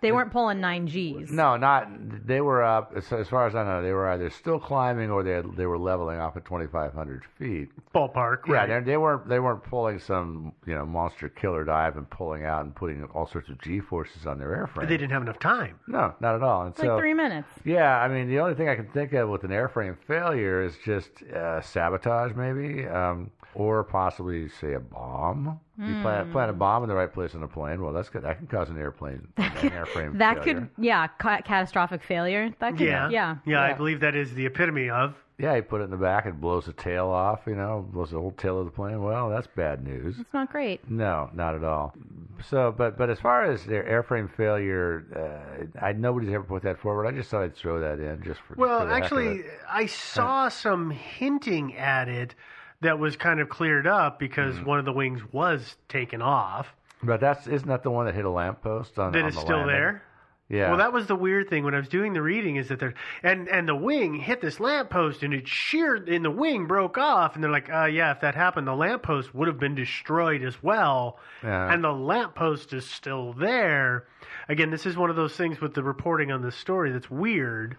They weren't pulling nine Gs. no, not they were up. As, as far as I know, they were either still climbing or they had, they were leveling off at 2,500 feet. Ballpark, Yeah, right? they, they weren't they weren't pulling some you know monster killer dive and pulling out and putting all sorts of G forces on their airframe. But they didn't have enough time. No, not at all. And Like so three minutes. yeah, I mean, the only thing I can think of with an airframe failure is just uh, sabotage, maybe, um, or possibly say a bomb. You plant, Hmm. plant a bomb in the right place on a plane. Well, that's good. That can cause an airplane, an airframe That failure. could, yeah, ca- catastrophic failure. That could, Yeah. yeah. yeah, I believe that is the epitome of. Yeah, you put it in the back, it blows the tail off. You know, blows the whole tail of the plane. Well, that's bad news. It's not great. No, not at all. So, but but as far as their airframe failure, uh, I nobody's ever put that forward. I just thought I'd throw that in just for. Well, for the heck of actually, it. I saw some hinting at it that was kind of cleared up because Mm-hmm. one of the wings was taken off. But that's isn't that the one that hit a lamppost on? That on is the still landing? there. Yeah. Well, that was the weird thing when I was doing the reading is that there and and the wing hit this lamppost and it sheared and the wing broke off and they're like, uh, yeah, if that happened, the lamppost would have been destroyed as well. Yeah. And the lamppost is still there. Again, this is one of those things with the reporting on this story that's weird.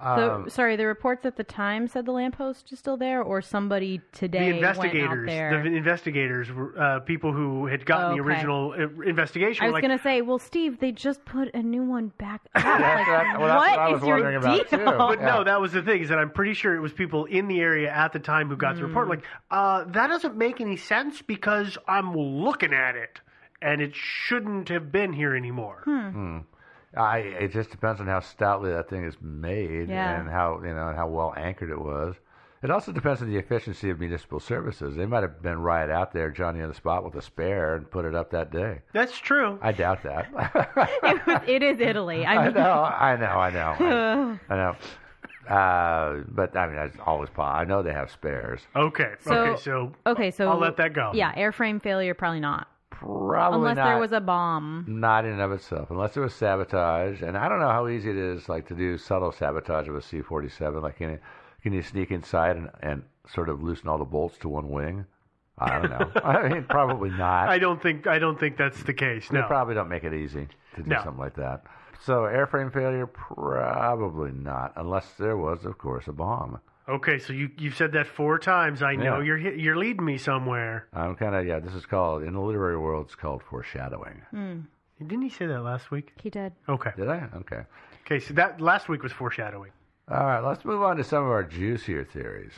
So, Um, sorry, the reports at the time said the lamppost is still there, or somebody today the investigators, went out there. the investigators, were, uh, people who had gotten the Okay. original uh, investigation. I were was like, gonna say, well, Steve, they just put a new one back up. that's like, well, that's what I was is your wondering about, deal? too. But Yeah. no, that was the thing is that I'm pretty sure it was people in the area at the time who got the Mm. report. Like, uh, that doesn't make any sense because I'm looking at it, and it shouldn't have been here anymore. Hmm. I it just depends on how stoutly that thing is made Yeah. and how you know and how well anchored it was. It also depends on the efficiency of municipal services. They might have been right out there, Johnny on the spot with a spare, and put it up that day. That's true. I doubt that. it, was, it is Italy. I, I know, I know, I know, I, I know. Uh, but I mean, that's always possible. I know they have spares. Okay, So- okay, so okay, so I'll let that go. Yeah, airframe failure, probably not, Probably unless not. there was a bomb. Not in and of itself, unless it was sabotage. And I don't know how easy it is, like to do subtle sabotage of a C-47. Like, can you, can you sneak inside and, and sort of loosen all the bolts to one wing? I don't know. I mean, probably not. I don't think I don't think that's the case. They No. probably don't make it easy to do No. something like that. So airframe failure, probably not, unless there was, of course, a bomb. Okay, so you you've said that four times. I know Yeah. you're you're leading me somewhere. I'm kind of yeah. This is called in the literary world. It's called foreshadowing. Hmm. Didn't he say that last week? He did. Okay. Did I? Okay. Okay, so that last week was foreshadowing. All right, let's move on to some of our juicier theories.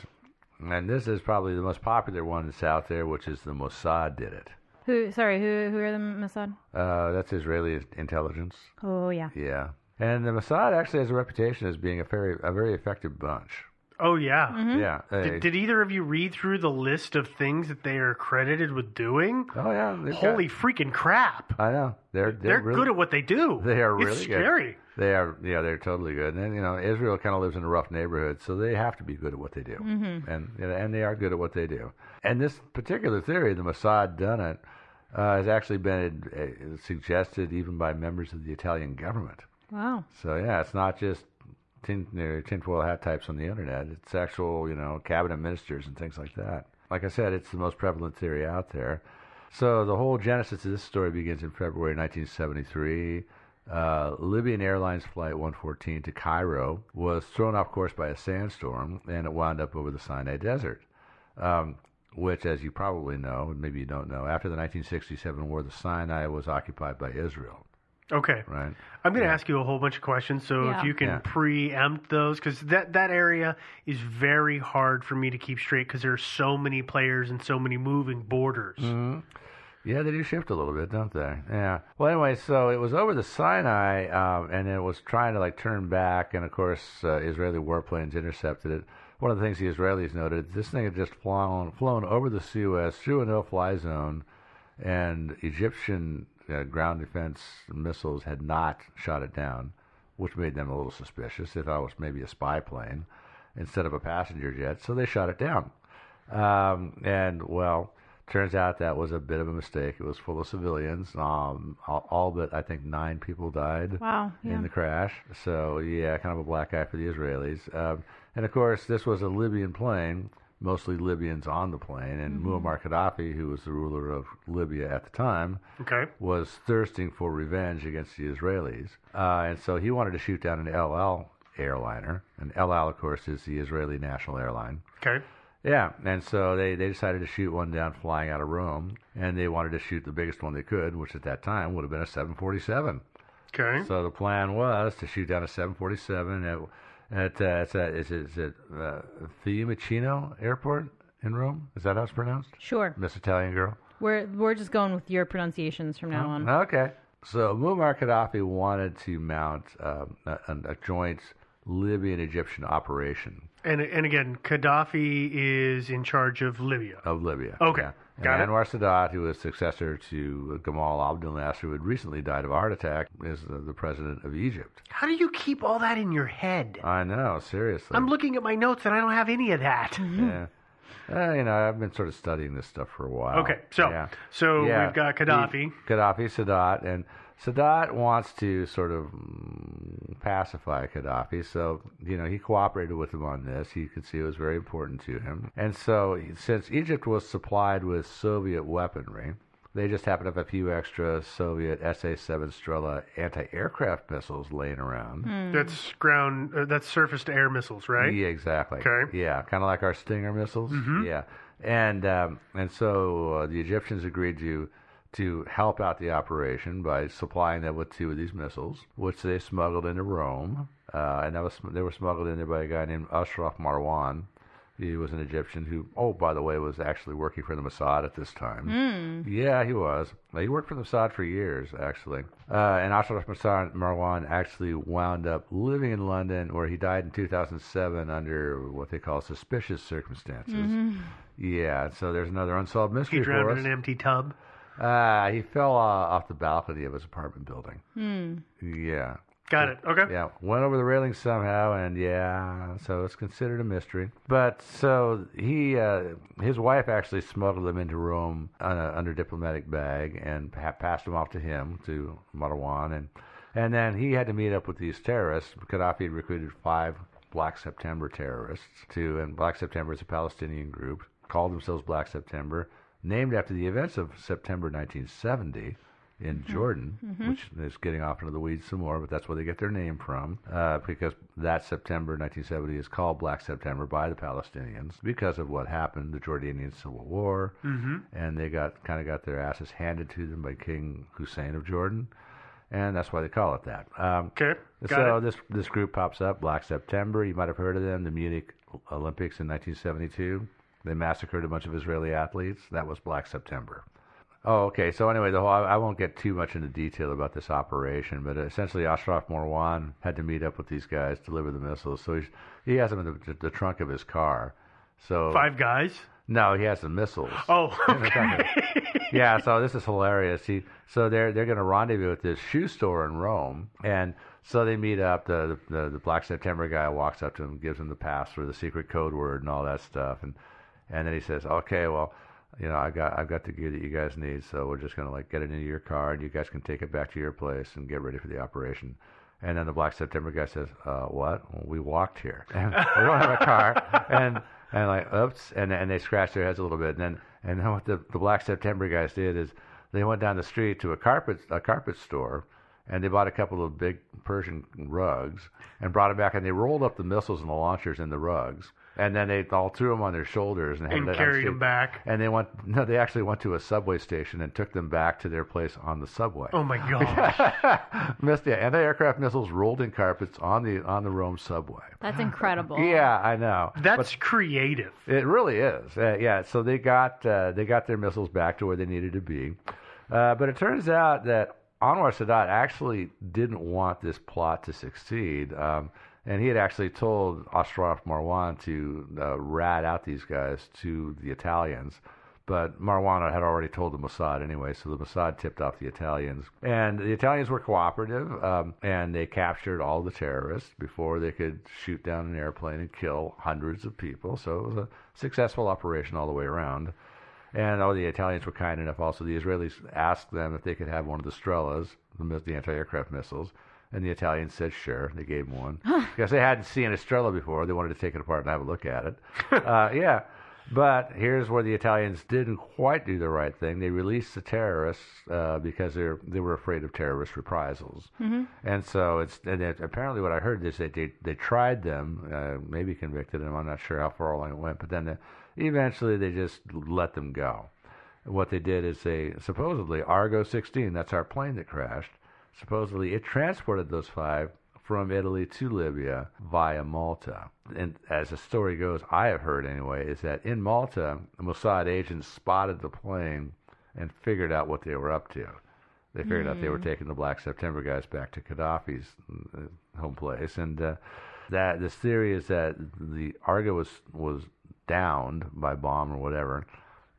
And this is probably the most popular one that's out there, which is the Mossad did it. Who? Sorry, who? Who are the Mossad? Uh, that's Israeli intelligence. Oh yeah. Yeah, and the Mossad actually has a reputation as being a very a very effective bunch. Oh yeah. Mm-hmm. Yeah. uh, Did, did either of you read through the list of things that they are credited with doing? oh yeah. Holy got- freaking crap! I know they're They're, they're, really, good at what they do. They are It's really good. scary. They are yeah they're totally good. And you know Israel kind of lives in a rough neighborhood, so they have to be good at what they do, Mhm. and and they are good at what they do. And this particular theory, the Mossad done it, uh, has actually been uh, suggested even by members of the Italian government. Wow. So yeah, it's not just tin, uh, tinfoil hat types on the internet. It's actual, you know, cabinet ministers and things like that. Like I said, it's the most prevalent theory out there. So the whole genesis of this story begins in February 1973. Uh, Libyan Airlines Flight 114 to Cairo was thrown off course by a sandstorm, and it wound up over the Sinai Desert. Um, which, as you probably know, and maybe you don't know, after the 1967 war, the Sinai was occupied by Israel. Okay. Right. I'm going to ask you a whole bunch of questions, so Yeah. if you can Yeah. preempt those, because that that area is very hard for me to keep straight because there are so many players and so many moving borders. hmm Yeah, they do shift a little bit, don't they? Yeah. Well, anyway, so it was over the Sinai, um, and it was trying to like turn back, and of course, uh, Israeli warplanes intercepted it. One of the things the Israelis noted, this thing had just flown flown over the Suez through a no-fly zone, and Egyptian uh, ground defense missiles had not shot it down, which made them a little suspicious. They thought it was maybe a spy plane instead of a passenger jet, so they shot it down. Um, and well, turns out that was a bit of a mistake. It was full of civilians. Um, all, all but I think nine people died Wow, yeah. in the crash. So yeah, kind of a black eye for the Israelis. Um, and of course, this was a Libyan plane. Mostly Libyans on the plane, and Mhm. Muammar Gaddafi, who was the ruler of Libya at the time, Okay. was thirsting for revenge against the Israelis, uh, and so he wanted to shoot down an El Al airliner. And El Al, of course, is the Israeli national airline. Okay. Yeah, and so they, they decided to shoot one down flying out of Rome, and they wanted to shoot the biggest one they could, which at that time would have been a 747. Okay. So the plan was to shoot down a 747 at at uh, it's at, is it, is it uh, Fiumicino Airport in Rome? Is that how it's pronounced? Sure. Miss Italian girl. We're we're just going with your pronunciations from now on. Okay. So Muammar Gaddafi wanted to mount um, a, a joint Libyan-Egyptian operation And and again, Gaddafi is in charge of Libya. of Libya. Okay. Yeah. And Got it. Anwar Sadat, who was successor to Gamal Abdel Nasser, who had recently died of a heart attack, is the, the president of Egypt. How do you keep all that in your head? I know, seriously. I'm looking at my notes and I don't have any of that. Yeah. Uh, you know, I've been sort of studying this stuff for a while. Okay, so- yeah. so Yeah. we've got Gaddafi. Gaddafi, Sadat, and Sadat wants to sort of mm, pacify Gaddafi. So, you know, he cooperated with him on this. He could see it was very important to him. And so, since Egypt was supplied with Soviet weaponry, they just happened to have a few extra Soviet SA-7 Strela anti-aircraft missiles laying around. That's ground. Uh, that's surface to air missiles, right? Yeah, exactly. Okay. Yeah, kind of like our Stinger missiles. Mhm. Yeah, and um, and so uh, the Egyptians agreed to to help out the operation by supplying them with two of these missiles, which they smuggled into Rome, uh, and that was they were smuggled in there by a guy named Ashraf Marwan. He was an Egyptian who, oh, by the way, was actually working for the Mossad at this time. Hmm. Yeah, he was. He worked for the Mossad for years, actually. Uh, and Ashraf Marwan actually wound up living in London, where he died in 2007 under what they call suspicious circumstances. Mhm. Yeah, so there's another unsolved mystery He drowned for in an empty tub. Uh, he fell uh, off the balcony of his apartment building. Hmm. Yeah. Got it. Okay. Yeah, went over the railing somehow, and yeah, so it's considered a mystery. But so he, uh, his wife actually smuggled him into Rome on a, under diplomatic bag and pa- passed him off to him to Marwan, and and then he had to meet up with these terrorists. Gaddafi had recruited five Black September terrorists to, and Black September is a Palestinian group, called themselves Black September. Named after the events of September 1970 in Mhm. Jordan, Mhm. which is getting off into the weeds some more, but that's where they get their name from, uh, because that September 1970 is called Black September by the Palestinians because of what happened, the Jordanian Civil War, Mhm. and they got kind of got their asses handed to them by King Hussein of Jordan, and that's why they call it that. Um, Okay, so it. this this group pops up, Black September. You might have heard of them, the Munich Olympics in 1972. They massacred a bunch of Israeli athletes. That was Black September. Oh, okay. So anyway, the whole I, I won't get too much into detail about this operation, but essentially, Ashraf Marwan had to meet up with these guys, deliver the missiles. So he's, he has them in the, the trunk of his car. So Five guys. No, he has the missiles. Oh, In the trunk of- yeah. So this is hilarious. He so they're they're going to rendezvous at this shoe store in Rome, and so they meet up. The, the the Black September guy walks up to him, gives him the password, the secret code word, and all that stuff, and and then he says, "Okay, well." You know, I got I've got the gear that you guys need, so we're just gonna like get it into your car, and you guys can take it back to your place and get ready for the operation. And then the Black September guy says, uh, "What? Well, we walked here. And we don't have a car." And and like, oops, and and they scratch their heads a little bit. And then and then what the the Black September guys did is they went down the street to a carpet a carpet store, and they bought a couple of big Persian rugs and brought it back, and they rolled up the missiles and the launchers in the rugs. And then they all threw them on their shoulders and, And headed carried them back. And they went no, they actually went to a subway station and took them back to their place on the subway. Oh my gosh. Missed yeah, anti-aircraft missiles rolled in carpets on the on the Rome subway. That's incredible. Yeah, I know. That's creative. It really is. Uh, yeah, so they got uh, they got their missiles back to where they needed to be, uh, but it turns out that Anwar Sadat actually didn't want this plot to succeed, um, and he had actually told Ashraf Marwan to uh, rat out these guys to the Italians. But Marwan had already told the Mossad anyway, so the Mossad tipped off the Italians. And the Italians were cooperative, um, and they captured all the terrorists before they could shoot down an airplane and kill hundreds of people. So it was a successful operation all the way around. And oh, the Italians were kind enough. Also, the Israelis asked them if they could have one of the Strelas, the, the anti-aircraft missiles, and the Italians said sure. They gave them one because they hadn't seen a Strela before. They wanted to take it apart and have a look at it. uh, yeah, but here's where the Italians didn't quite do the right thing. They released the terrorists uh, because they they were afraid of terrorist reprisals. Mhm. And so it's and it, apparently what I heard is that they they tried them, uh, maybe convicted them. I'm not sure how far along it went, but then uh eventually they just let them go. What they did is they supposedly Argo 16, that's our plane that crashed. Supposedly it transported those five from Italy to Libya via Malta. And as the story goes, I have heard anyway, is that in Malta, the Mossad agents spotted the plane and figured out what they were up to. They figured out they were Mm. taking the Black September guys back to Gaddafi's uh, home place, and uh, that this theory is that the Argo was was downed by bomb or whatever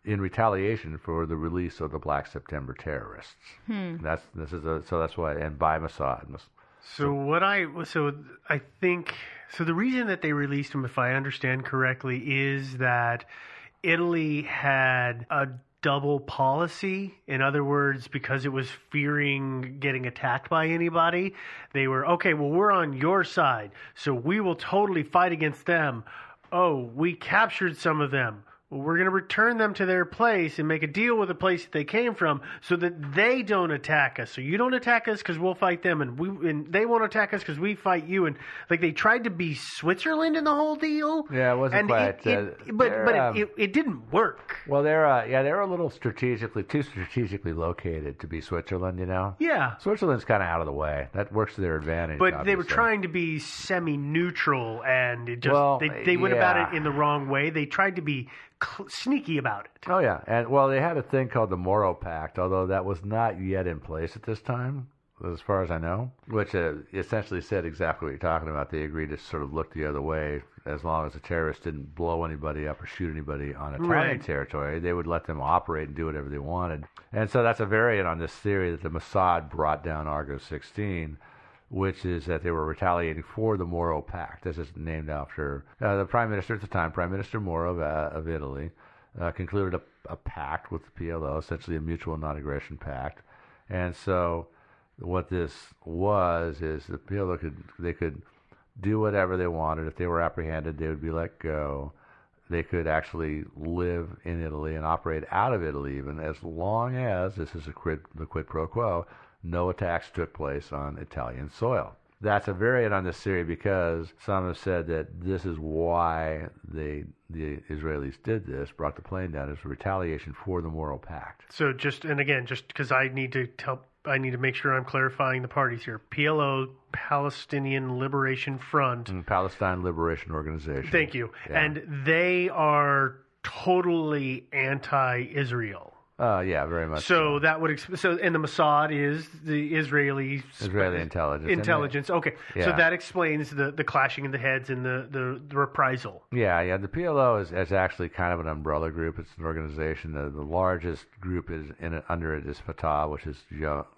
in retaliation for the release of the Black September terrorists. Hmm. That's this is a, so that's why and by Mossad. Mos- So what I so I think so the reason that they released him, if I understand correctly, is that Italy had a double policy. In other words, because it was fearing getting attacked by anybody, they were okay. Well, we're on your side, so we will totally fight against them. Oh, we captured some of them. Well, we're going to return them to their place and make a deal with the place that they came from, so that they don't attack us. So you don't attack us because we'll fight them, and we and they won't attack us because we fight you. And like they tried to be Switzerland in the whole deal. Yeah, it wasn't quite. It, it, uh, but but um, it, it, it didn't work. well, they're uh, yeah, they're a little strategically too strategically located to be Switzerland. You know. Yeah. Switzerland's kind of out of the way. That works to their advantage. But they were trying to be semi-neutral, and it just Well, they, they went about it in the wrong way. They tried to be cl- sneaky about it. Oh yeah, and well, they had a thing called the Moro Pact, although that was not yet in place at this time, as far as I know. Which uh, essentially said exactly what you're talking about. They agreed to sort of look the other way as long as the terrorists didn't blow anybody up or shoot anybody on Italian Right. territory. They would let them operate and do whatever they wanted. And so that's a variant on this theory that the Mossad brought down Argo 16 which is that they were retaliating for the Moro Pact. This is named after uh, the prime minister at the time, Prime Minister Moro of, uh, of Italy, uh, concluded a, a pact with the PLO, essentially a mutual non-aggression pact. And so, what this was is the PLO could they could do whatever they wanted. If they were apprehended, they would be let go. they could actually live in Italy and operate out of Italy, even as long as this is a quid, the quid pro quo, no attacks took place on Italian soil. That's a variant on this theory because some have said that this is why they the Israelis did this, brought the plane down, as retaliation for the Moro Pact. So just and again, just because I need to help, I need to make sure I'm clarifying the parties here. PLO, Palestinian Liberation Front. And Palestine Liberation Organization. Thank you. Yeah. And they are totally anti-Israel. Uh, yeah, very much. So that would ex- so and the Mossad is the Israeli Israeli intelligence. intelligence. Okay, so that explains the the clashing of the heads and the the, the reprisal. Yeah, yeah. The PLO is, is actually kind of an umbrella group. It's an organization. The, the largest group is in it, under it is Fatah, which is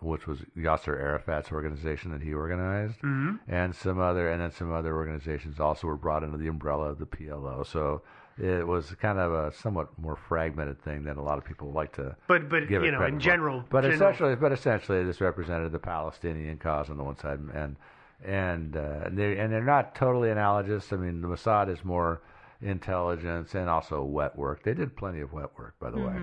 which was Yasser Arafat's organization that he organized, Mhm. and some other and then some other organizations also were brought under the umbrella of the PLO. So it was kind of a somewhat more fragmented thing than a lot of people like to. But but give it you know, credit in for. general, But general- essentially, but essentially, this represented the Palestinian cause on the one side, and and uh, they and they're not totally analogous. I mean, the Mossad is more intelligence and also wet work. They did plenty of wet work, by the way.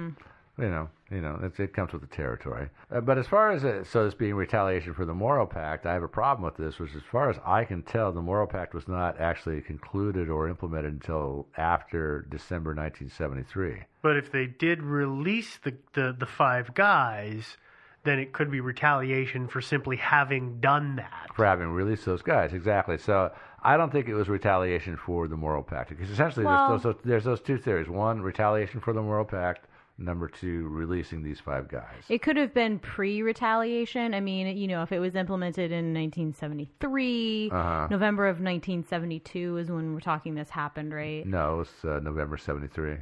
You know, you know, it's, it comes with the territory. Uh, but as far as it, so this being retaliation for the Moro Pact, I have a problem with this. Which, as far as I can tell, the Moro Pact was not actually concluded or implemented until after December 1973. But if they did release the, the, the five guys, then it could be retaliation for simply having done that. for having released those guys. Exactly. So I don't think it was retaliation for the Moro Pact because essentially Well- there's, those, there's those two theories: one, retaliation for the Moro Pact; number two, releasing these five guys. It could have been pre-retaliation. I mean, you know, if it was implemented in 1973, Uh-huh. November of 1972 is when we're talking this happened, right? No, it was uh, November '73.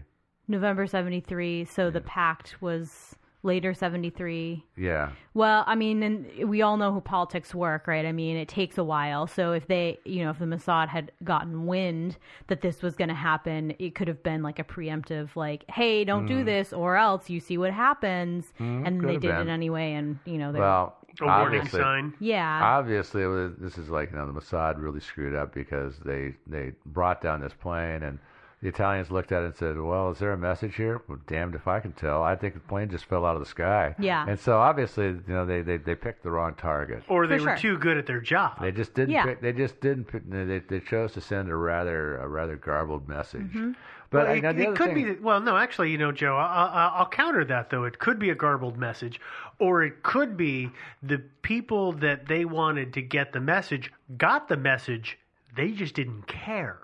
November 73. So the pact was later 73. Yeah. Well, I mean, and we all know how politics work, right? I mean, it takes a while. So if they, you know, if the Mossad had gotten wind that this was going to happen, it could have been like a preemptive, like, "Hey, don't do Mm. this, or else you see what happens." Mm, and they did been. it anyway, and you know, they Well, A warning obviously- sign. Yeah. Obviously, it was, this is like you know the Mossad really screwed up because they they brought down this plane and the Italians looked at it and said, "Well, is there a message here?" Well, damned if I can tell. I think the plane just fell out of the sky. Yeah. And so obviously, you know, they they, they picked the wrong target. Or they For were sure. too good at their job. They just didn't. Yeah. Pick, they just didn't. Pick, they they chose to send a rather a rather garbled message. Mm-hmm. But well, I it, know it could thing, be. Well, no, actually, you know, Joe, I, I, I'll counter that though. It could be a garbled message, or it could be the people that they wanted to get the message got the message. They just didn't care.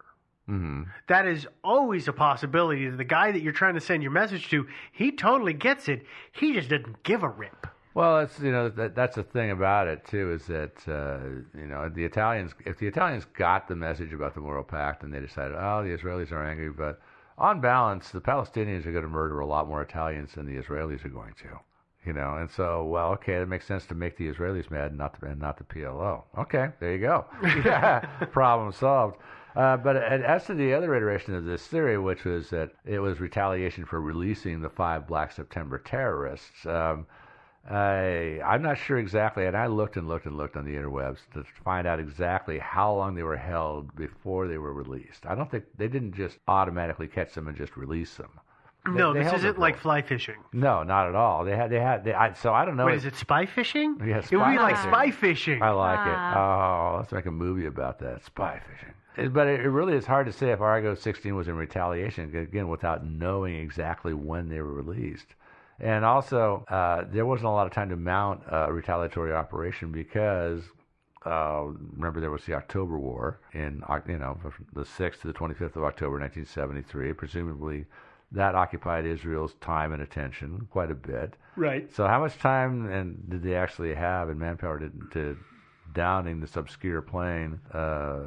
Hmm That is always a possibility. that The guy that you're trying to send your message to, he totally gets it. He just doesn't give a rip. Well, that's you know that that's the thing about it too is that uh, you know the Italians if the Italians got the message about the Moro Pact and they decided oh the Israelis are angry but on balance the Palestinians are going to murder a lot more Italians than the Israelis are going to you know and so well okay it makes sense to make the Israelis mad and not the, and not the PLO okay there you go yeah, problem solved. Uh, but as to the other iteration of this theory, which was that it was retaliation for releasing the five Black September terrorists, um, I, I'm not sure exactly, and I looked and looked and looked on the interwebs to find out exactly how long they were held before they were released. I don't think they didn't just automatically catch them and just release them. They- no, they this held isn't for- like fly fishing. No, not at all. They had, they had, they, I, so I don't know. Wait, if- is it spy fishing? yeah, it would be like fishing. spy fishing. I like it. Ah. Oh, let's make a movie about that. Spy fishing. It- but it, it really is hard to say if Argo 16 was in retaliation, again, without knowing exactly when they were released. And also, uh, there wasn't a lot of time to mount a retaliatory operation because, uh, remember, there was the October War in, Oc- you know, from the 6th to the 25th of October 1973. Presumably, that occupied Israel's time and attention quite a bit. Right. So how much time and did they actually have and manpower to, to downing this obscure plane? Uh,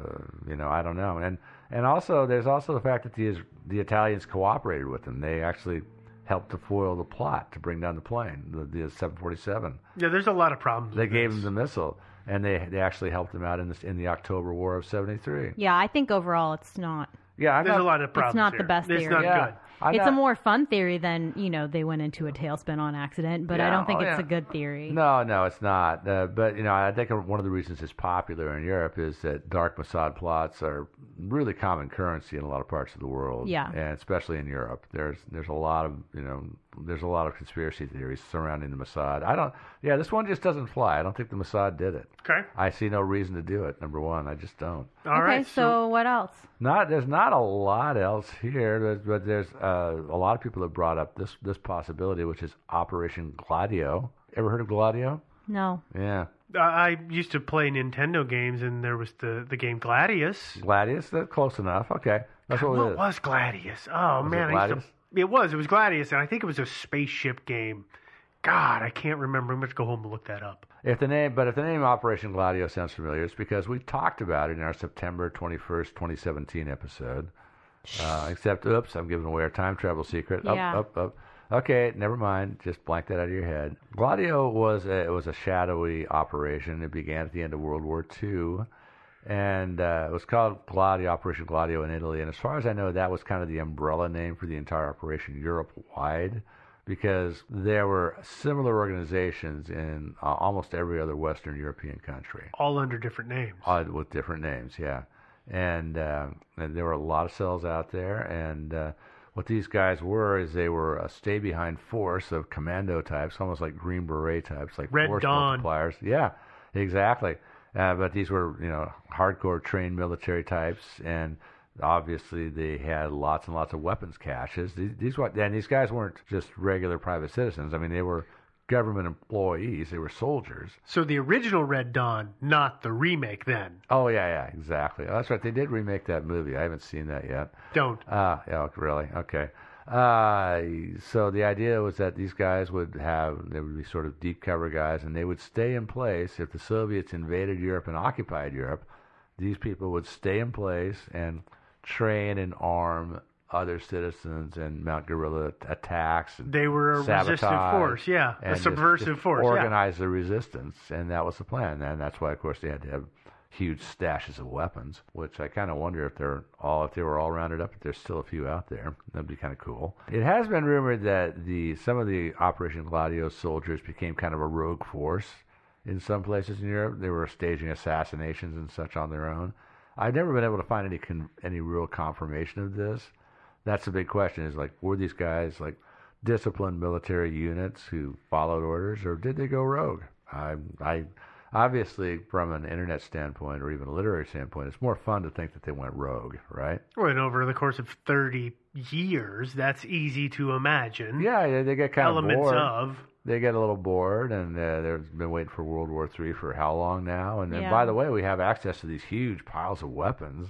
you know, I don't know. And and also there's also the fact that the the Italians cooperated with them. They actually helped to foil the plot to bring down the plane, the, the 747. Yeah, there's a lot of problems. They with gave this. them the missile, and they they actually helped them out in this in the October War of '73. Yeah, I think overall it's not. Yeah, I'm There's not, a lot of problems. It's not the best It's theory. not yeah. good. I'm it's not- a more fun theory than you know they went into a tailspin on accident, but I don't think oh, it's yeah. a good theory. No, no, it's not. Uh, but you know, I think one of the reasons it's popular in Europe is that dark Mossad plots are really common currency in a lot of parts of the world. Yeah. and especially in Europe, there's there's a lot of you know there's a lot of conspiracy theories surrounding the Mossad. I don't. Yeah, this one just doesn't fly. I don't think the Mossad did it. Okay. I see no reason to do it. Number one, I just don't. All okay, right. so, what else? Not there's not a lot else here, but, but there's uh, a lot of people have brought up this this possibility, which is Operation Gladio. Ever heard of Gladio? No. Yeah, I I used to play Nintendo games, and there was the, the game Gladius. Gladius. That's close enough. Okay, that's what, it What is. was Gladius? Oh Was it man, I used to, it was. It was Gladius, and I think it was a spaceship game. God, I can't remember. I'm going to go home and look that up. If the name, but if the name Operation Gladio sounds familiar, it's because we talked about it in our September 21st, 2017 episode. Uh, except, oops, I'm giving away our time travel secret. Up, Yeah. up, up. Okay, never mind. Just blank that out of your head. Gladio was a, it was a shadowy operation. It began at the end of World War II, and uh, it was called Gladio Operation Gladio in Italy. And as far as I know, that was kind of the umbrella name for the entire operation Europe wide because there were similar organizations in uh, almost every other Western European country, All under different names. uh, with different names. Yeah, and, uh, and there were a lot of cells out there. And uh, what these guys were is they were a stay-behind force of commando types, almost like Green Beret types, like Red force Dawn. multipliers. Yeah, exactly. Uh, but these were, you know, hardcore trained military types, and obviously they had lots and lots of weapons caches. These, these and these guys weren't just regular private citizens. I mean, they were government employees. They were soldiers. So the original Red Dawn, not the remake. Then Oh yeah, yeah, exactly. Oh, that's right. They did remake that movie. I haven't seen that yet. don't. Ah, yeah, really? Okay. Uh, so the idea was that these guys would have, they would be sort of deep cover guys, and they would stay in place if the Soviets invaded Europe and occupied Europe. These people would stay in place and train and arm other citizens and mount guerrilla attacks. And They were a resistant force, yeah, a and just- subversive just force, yeah. Organize the resistance, and that was the plan. And that's why, of course, they had to have huge stashes of weapons. Which I kind of wonder if they're all if they were all rounded up. If there's still a few out there, that'd be kind of cool. It has been rumored that the some of the Operation Gladio soldiers became kind of a rogue force in some places in Europe. They were staging assassinations and such on their own. I've never been able to find any con- any real confirmation of this. That's the big question: is like were these guys like disciplined military units who followed orders, or did they go rogue? I, I obviously, from an internet standpoint or even a literary standpoint, it's more fun to think that they went rogue, right? Well, and over the course of 30 years, that's easy to imagine. Yeah, they, they get kind Elements of bored. of. They get a little bored, and uh, they've been waiting for World War III for how long now? And then, Yeah. by the way, we have access to these huge piles of weapons.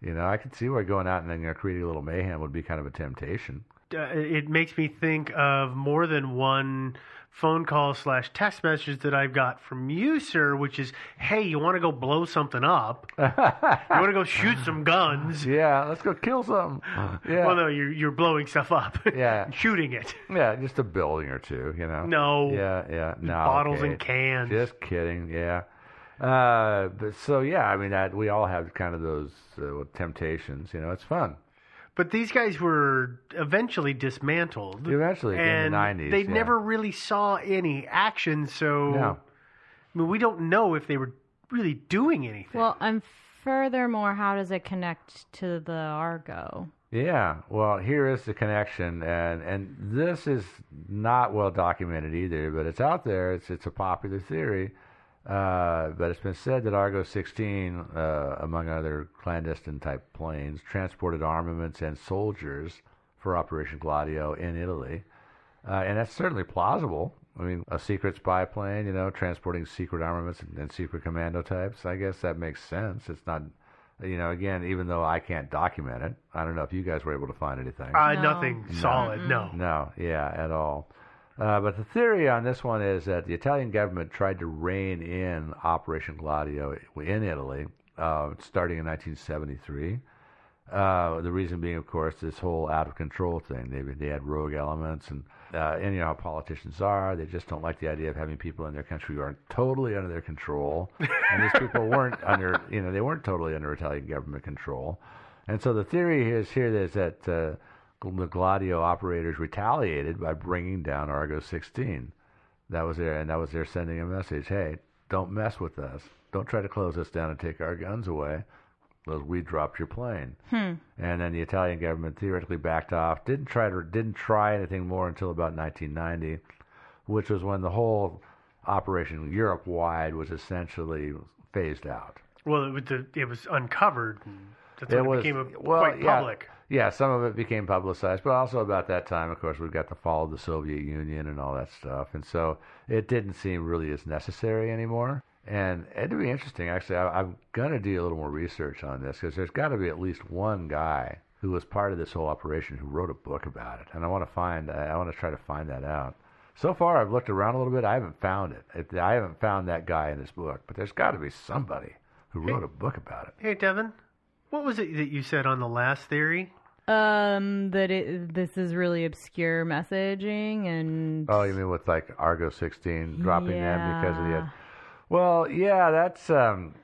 You know, I could see where going out and then you know, creating a little mayhem would be kind of a temptation. Uh, it makes me think of more than one phone call slash text message that I've got from you, sir, which is, hey, you want to go blow something up? you want to go shoot some guns? Yeah, let's go kill something. Yeah. Well, no, you're, you're blowing stuff up. Yeah. Shooting it. Yeah, just a building or two, you know. No. Yeah, yeah. No. Bottles okay. and cans. Just kidding. Yeah. Uh, but so yeah, I mean that we all have kind of those uh, temptations. You know, it's fun. But these guys were eventually dismantled. Eventually, in the and 90s, They yeah. never really saw any action, so No. I mean, we don't know if they were really doing anything. Well, and furthermore, how does it connect to the Argo? Yeah, well, here is the connection, and and this is not well documented either, but it's out there. It's it's a popular theory, uh, but it's been said that Argo 16, uh, among other clandestine type planes, transported armaments and soldiers for Operation Gladio in Italy, uh, and that's certainly plausible. I mean, a secret spy plane, you know, transporting secret armaments and, and secret commando types. I guess that makes sense. It's not, you know, again, even though I can't document it, I don't know if you guys were able to find anything. Uh, Nothing solid, no. No, yeah, at all. Uh, but the theory on this one is that the Italian government tried to rein in Operation Gladio in Italy, uh, starting in 1973. Uh, the reason being, of course, this whole out of control thing. They they had rogue elements, and uh, and you know how politicians are. They just don't like the idea of having people in their country who aren't totally under their control. and these people weren't under, you know, they weren't totally under Italian government control. And so the theory is here is that uh, the Gladio operators retaliated by bringing down Argo 16. That was their and that was their sending a message. Hey, don't mess with us. Don't try to close us down and take our guns away. Because we dropped your plane. Hmm. And then the Italian government theoretically backed off. Didn't try to didn't try anything more until about 1990, which was when the whole operation Europe wide was essentially phased out. Well, it was, the, it was uncovered. And that's It when it was- became a, well, quite public. Yeah, some of it became publicized, but also about that time, of course, we've got the fall of the Soviet Union and all that stuff, and so it didn't seem really as necessary anymore. And it'd be interesting, actually. I, I'm going to do a little more research on this because there's got to be at least one guy who was part of this whole operation who wrote a book about it, and I want to find. I want to try to find that out. So far, I've looked around a little bit. I haven't found it. it I haven't found that guy in this book, but there's got to be somebody who wrote a book about it. Hey, Devin, what was it that you said on the last theory? Um, that it this is really obscure messaging and Oh, you mean with like Argo 16 dropping them because of the? Well, yeah, that's um,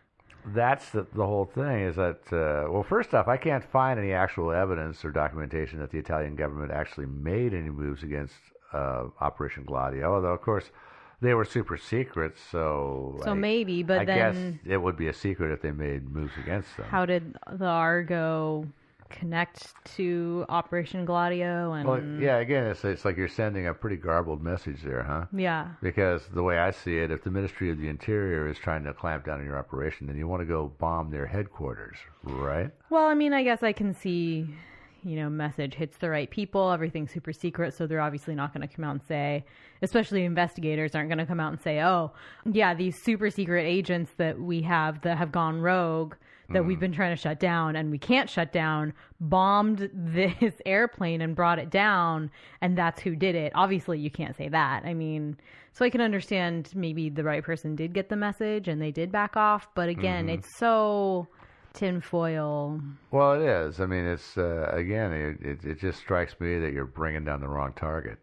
that's the the whole thing. Is that uh, well, first off, I can't find any actual evidence or documentation that the Italian government actually made any moves against uh, Operation Gladio. Although, of course, they were super secret, so So I- maybe, but I then- guess it would be a secret if they made moves against them. how did the Argo connect to Operation Gladio and Well, yeah, again, it's it's like you're sending a pretty garbled message there, huh? Yeah. Because the way I see it, if the Ministry of the Interior is trying to clamp down on your operation, then you want to go bomb their headquarters, right? Well, I mean, I guess I can see, you know, message hits the right people. Everything's super secret, so they're obviously not going to come out and say, especially investigators aren't going to come out and say, "Oh, yeah, these super secret agents that we have that have gone rogue that we've been trying to shut down and we can't shut down bombed this airplane and brought it down and that's who did it." Obviously, you can't say that. I mean, so I can understand maybe the right person did get the message and they did back off, but again, Mhm. it's so tinfoil. Well, it is. I mean, it's uh, again, it, it it just strikes me that you're bringing down the wrong target.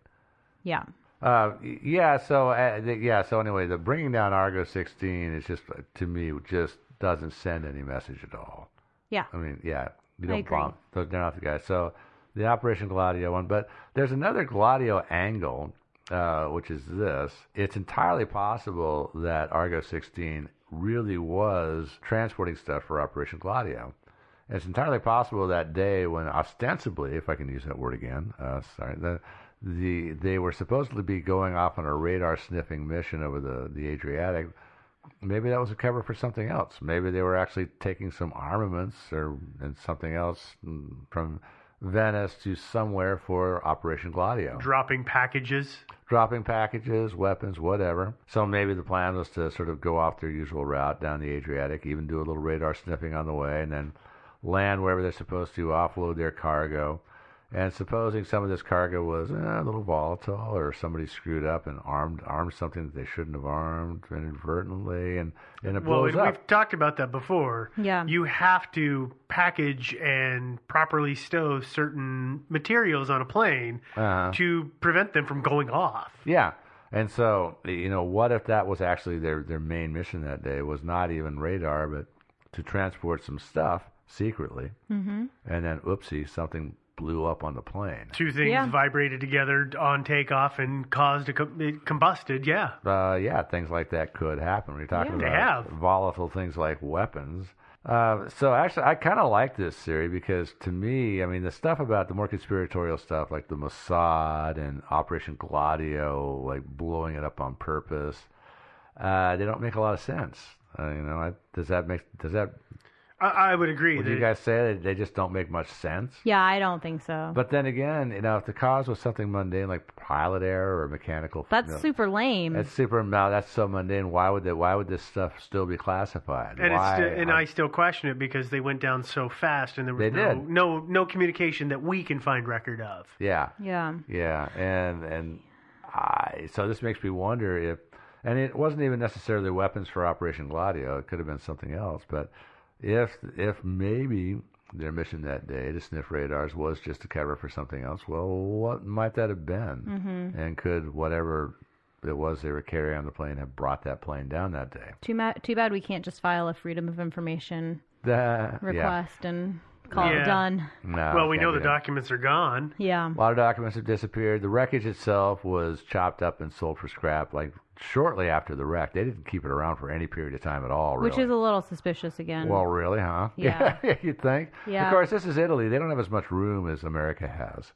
Yeah. Uh, yeah. So uh, yeah. So anyway, the bringing down Argo 16 is just to me just doesn't send any message at all. Yeah. I mean, yeah, you don't bomb. They're not the guys. So the Operation Gladio one, but there's another Gladio angle, uh, which is this: it's entirely possible that Argo 16 really was transporting stuff for Operation Gladio. And It's entirely possible that day when ostensibly, if I can use that word again, uh, sorry, the, the they were supposedly be going off on a radar sniffing mission over the, the Adriatic. Maybe that was a cover for something else. Maybe they were actually taking some armaments or and something else from Venice to somewhere for Operation Gladio Dropping packages. dropping packages, weapons, whatever. So maybe the plan was to sort of go off their usual route down the Adriatic, even do a little radar sniffing on the way, and then land wherever they're supposed to, offload their cargo. And supposing some of this cargo was eh, a little volatile, or somebody screwed up and armed armed something that they shouldn't have armed inadvertently, and and it Well, blows we- up. we've talked about that before. Yeah. You have to package and properly stow certain materials on a plane Uh-huh. to prevent them from going off. Yeah. And so, you know, what if that was actually their, their main mission that day was not even radar, but to transport some stuff secretly, Mm-hmm. and then oopsie, something blew up on the plane. Two things Yeah. vibrated together on takeoff and caused a com- it combusted. Yeah. Uh, yeah, things like that could happen. We're talking Yeah, about have. volatile things like weapons. Uh, so actually, I kind of like this theory because to me, I mean, the stuff about the more conspiratorial stuff, like the Mossad and Operation Gladio, like blowing it up on purpose, uh, they don't make a lot of sense. Uh, you know, I, does that make does that? I, I would agree. Would that you guys say that they just don't make much sense? Yeah, I don't think so. But then again, you know, if the cause was something mundane like pilot error or mechanical, That's you know, super lame. That's super. Now that's so mundane. Why would that? Why would this stuff still be classified? and why? it's sti- and I still question it because they went down so fast and there was They no, did. no no communication that we can find record of. yeah, yeah. yeah, and and I. So this makes me wonder if, and it wasn't even necessarily weapons for Operation Gladio. It could have been something else. But if if maybe their mission that day to sniff radars was just a cover for something else, well, what might that have been? Mhm. And could whatever it was they were carrying on the plane have brought that plane down that day? Too, ma- too bad we can't just file a Freedom of Information That, yeah. request and Call Yeah. it done. No, well, we know the that. documents are gone. Yeah. A lot of documents have disappeared. The wreckage itself was chopped up and sold for scrap like shortly after the wreck. They didn't keep it around for any period of time at all. Really. Which is a little suspicious again. well, really, huh? Yeah. you'd think. Yeah. Of course, this is Italy. They don't have as much room as America has.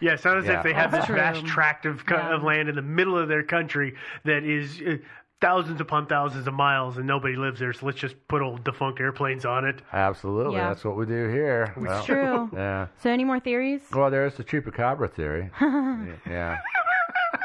Yeah, it's not as Yeah. if they have this True. vast tract of, co- Yeah. of land in the middle of their country that is uh, thousands upon thousands of miles and nobody lives there. So let's just put old defunct airplanes on it. Absolutely, Yeah. that's what we do here. Well, true. Yeah. So, any more theories? Well, there's the chupacabra theory. yeah.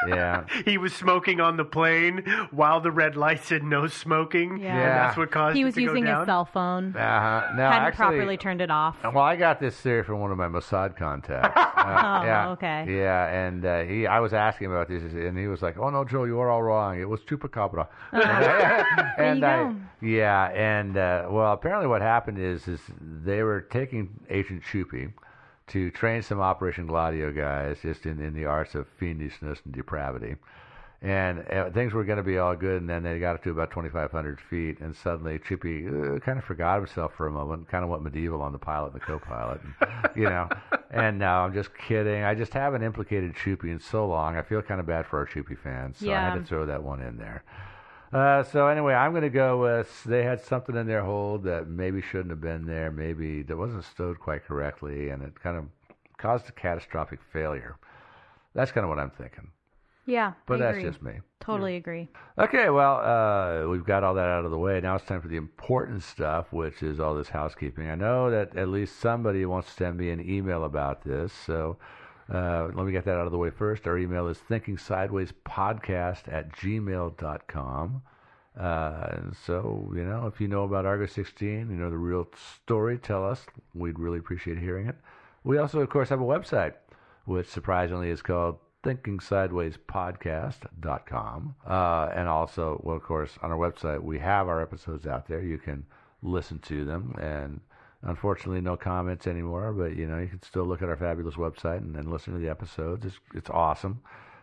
Yeah. He was smoking on the plane while the red light said no smoking. Yeah. And Yeah. that's what caused He it was to go using down. his cell phone. Uh-huh. No, Hadn't actually, properly turned it off. Well, I got this theory from one of my Mossad contacts. Uh, Oh, yeah, okay. Yeah, and uh, he, I was asking about this, and he was like, "Oh no, Joe, you are all wrong. It was chupacabra." and you I, go. yeah, and uh, well, apparently what happened is, is they were taking Agent Chupi to train some Operation Gladio guys, just in, in the arts of fiendishness and depravity. And uh, things were going to be all good, and then they got up to about 2,500 feet, and suddenly Chippy uh, kind of forgot himself for a moment, kind of went medieval on the pilot and the co-pilot, and, you know. And no, I'm just kidding. I just haven't implicated Chupi in so long. I feel kind of bad for our Chupi fans, so I had to throw that one in there. Uh, so anyway, I'm going to go with they had something in their hold that maybe shouldn't have been there, maybe that wasn't stowed quite correctly, and it kind of caused a catastrophic failure. That's kind of what I'm thinking. Yeah. But I that's agree. just me. Totally agree. Okay, well, uh, we've got all that out of the way. Now it's time for the important stuff, which is all this housekeeping. I know that at least somebody wants to send me an email about this, so uh, let me get that out of the way first. Our email is thinkingsidewayspodcast at gmail.com. Uh, so, you know, if you know about Argo 16, you know the real story, tell us. We'd really appreciate hearing it. We also, of course, have a website, which surprisingly is called thinkingsidewayspodcast.com. Uh, and also, well, of course, on our website, we have our episodes out there. You can listen to them. And unfortunately, no comments anymore, but, you know, you can still look at our fabulous website and, and listen to the episodes. It's, it's awesome.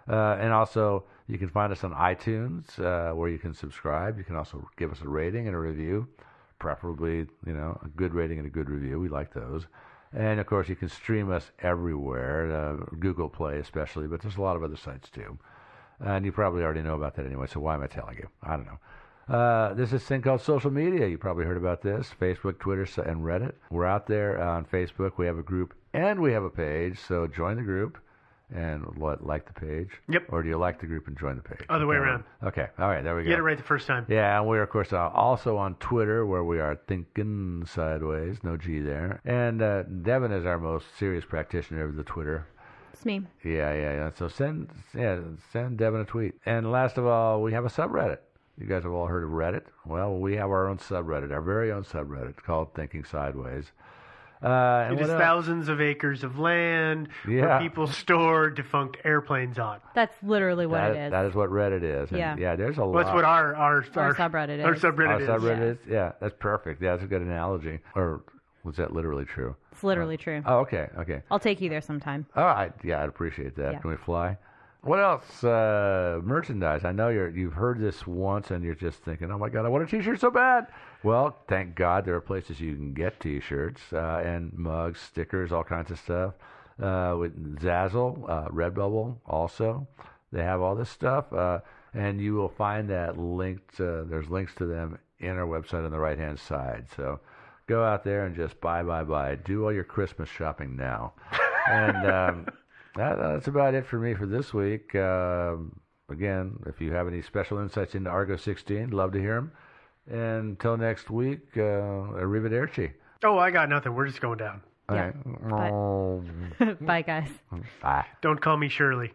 Uh, and also, you can find us on iTunes, uh, where you can subscribe. You can also give us a rating and a review, preferably, you know, a good rating and a good review. We like those. And of course, you can stream us everywhere, uh, Google Play especially, but there's a lot of other sites too. And you probably already know about that anyway, so why am I telling you? I don't know. Uh, there's this thing called social media. You probably heard about this Facebook, Twitter, and Reddit. We're out there on Facebook. We have a group and we have a page, so join the group and what, like the page? Yep. Or do you like the group and join the page? Other way Okay. around. Okay. All right. There we go. Get it right the first time. Yeah, and we're of course uh, also on Twitter where we are thinking sideways, no G there. And uh, Devin is our most serious practitioner of the Twitter. It's me. Yeah, yeah, yeah. So send yeah, send Devin a tweet. And last of all, we have a subreddit. You guys have all heard of Reddit? Well, we have our own subreddit, our very own subreddit called Thinking Sideways. Uh, and It is else? thousands of acres of land Yeah. where people store defunct airplanes on. That's literally what That- it is. That is what Reddit is. And Yeah. yeah, there's a Well, lot. that's what our our, Our subreddit Our is. subreddit Our is. subreddit is. Yeah, that's perfect. Yeah, that's a good analogy. Or was that literally true? It's literally true. Oh, okay, okay. I'll take you there sometime. All right, yeah, I'd appreciate that. Yeah. Can we fly? What else? Uh, merchandise. I know you're you've heard this once, and you're just thinking, "Oh my God, I want a T-shirt so bad." Well, thank God there are places you can get T-shirts uh, and mugs, stickers, all kinds of stuff. Uh, with Zazzle, uh, Redbubble, also they have all this stuff, uh, and you will find that linked. Uh, there's links to them in our website on the right hand side. So go out there and just buy, buy, buy. Do all your Christmas shopping now. and um, that, that's about it for me for this week. Um, again, if you have any special insights into Argo 16, love to hear them. And until next week, uh, arrivederci. Oh, I got nothing. We're just going down. Okay. Bye, guys. Bye. Don't call me Shirley.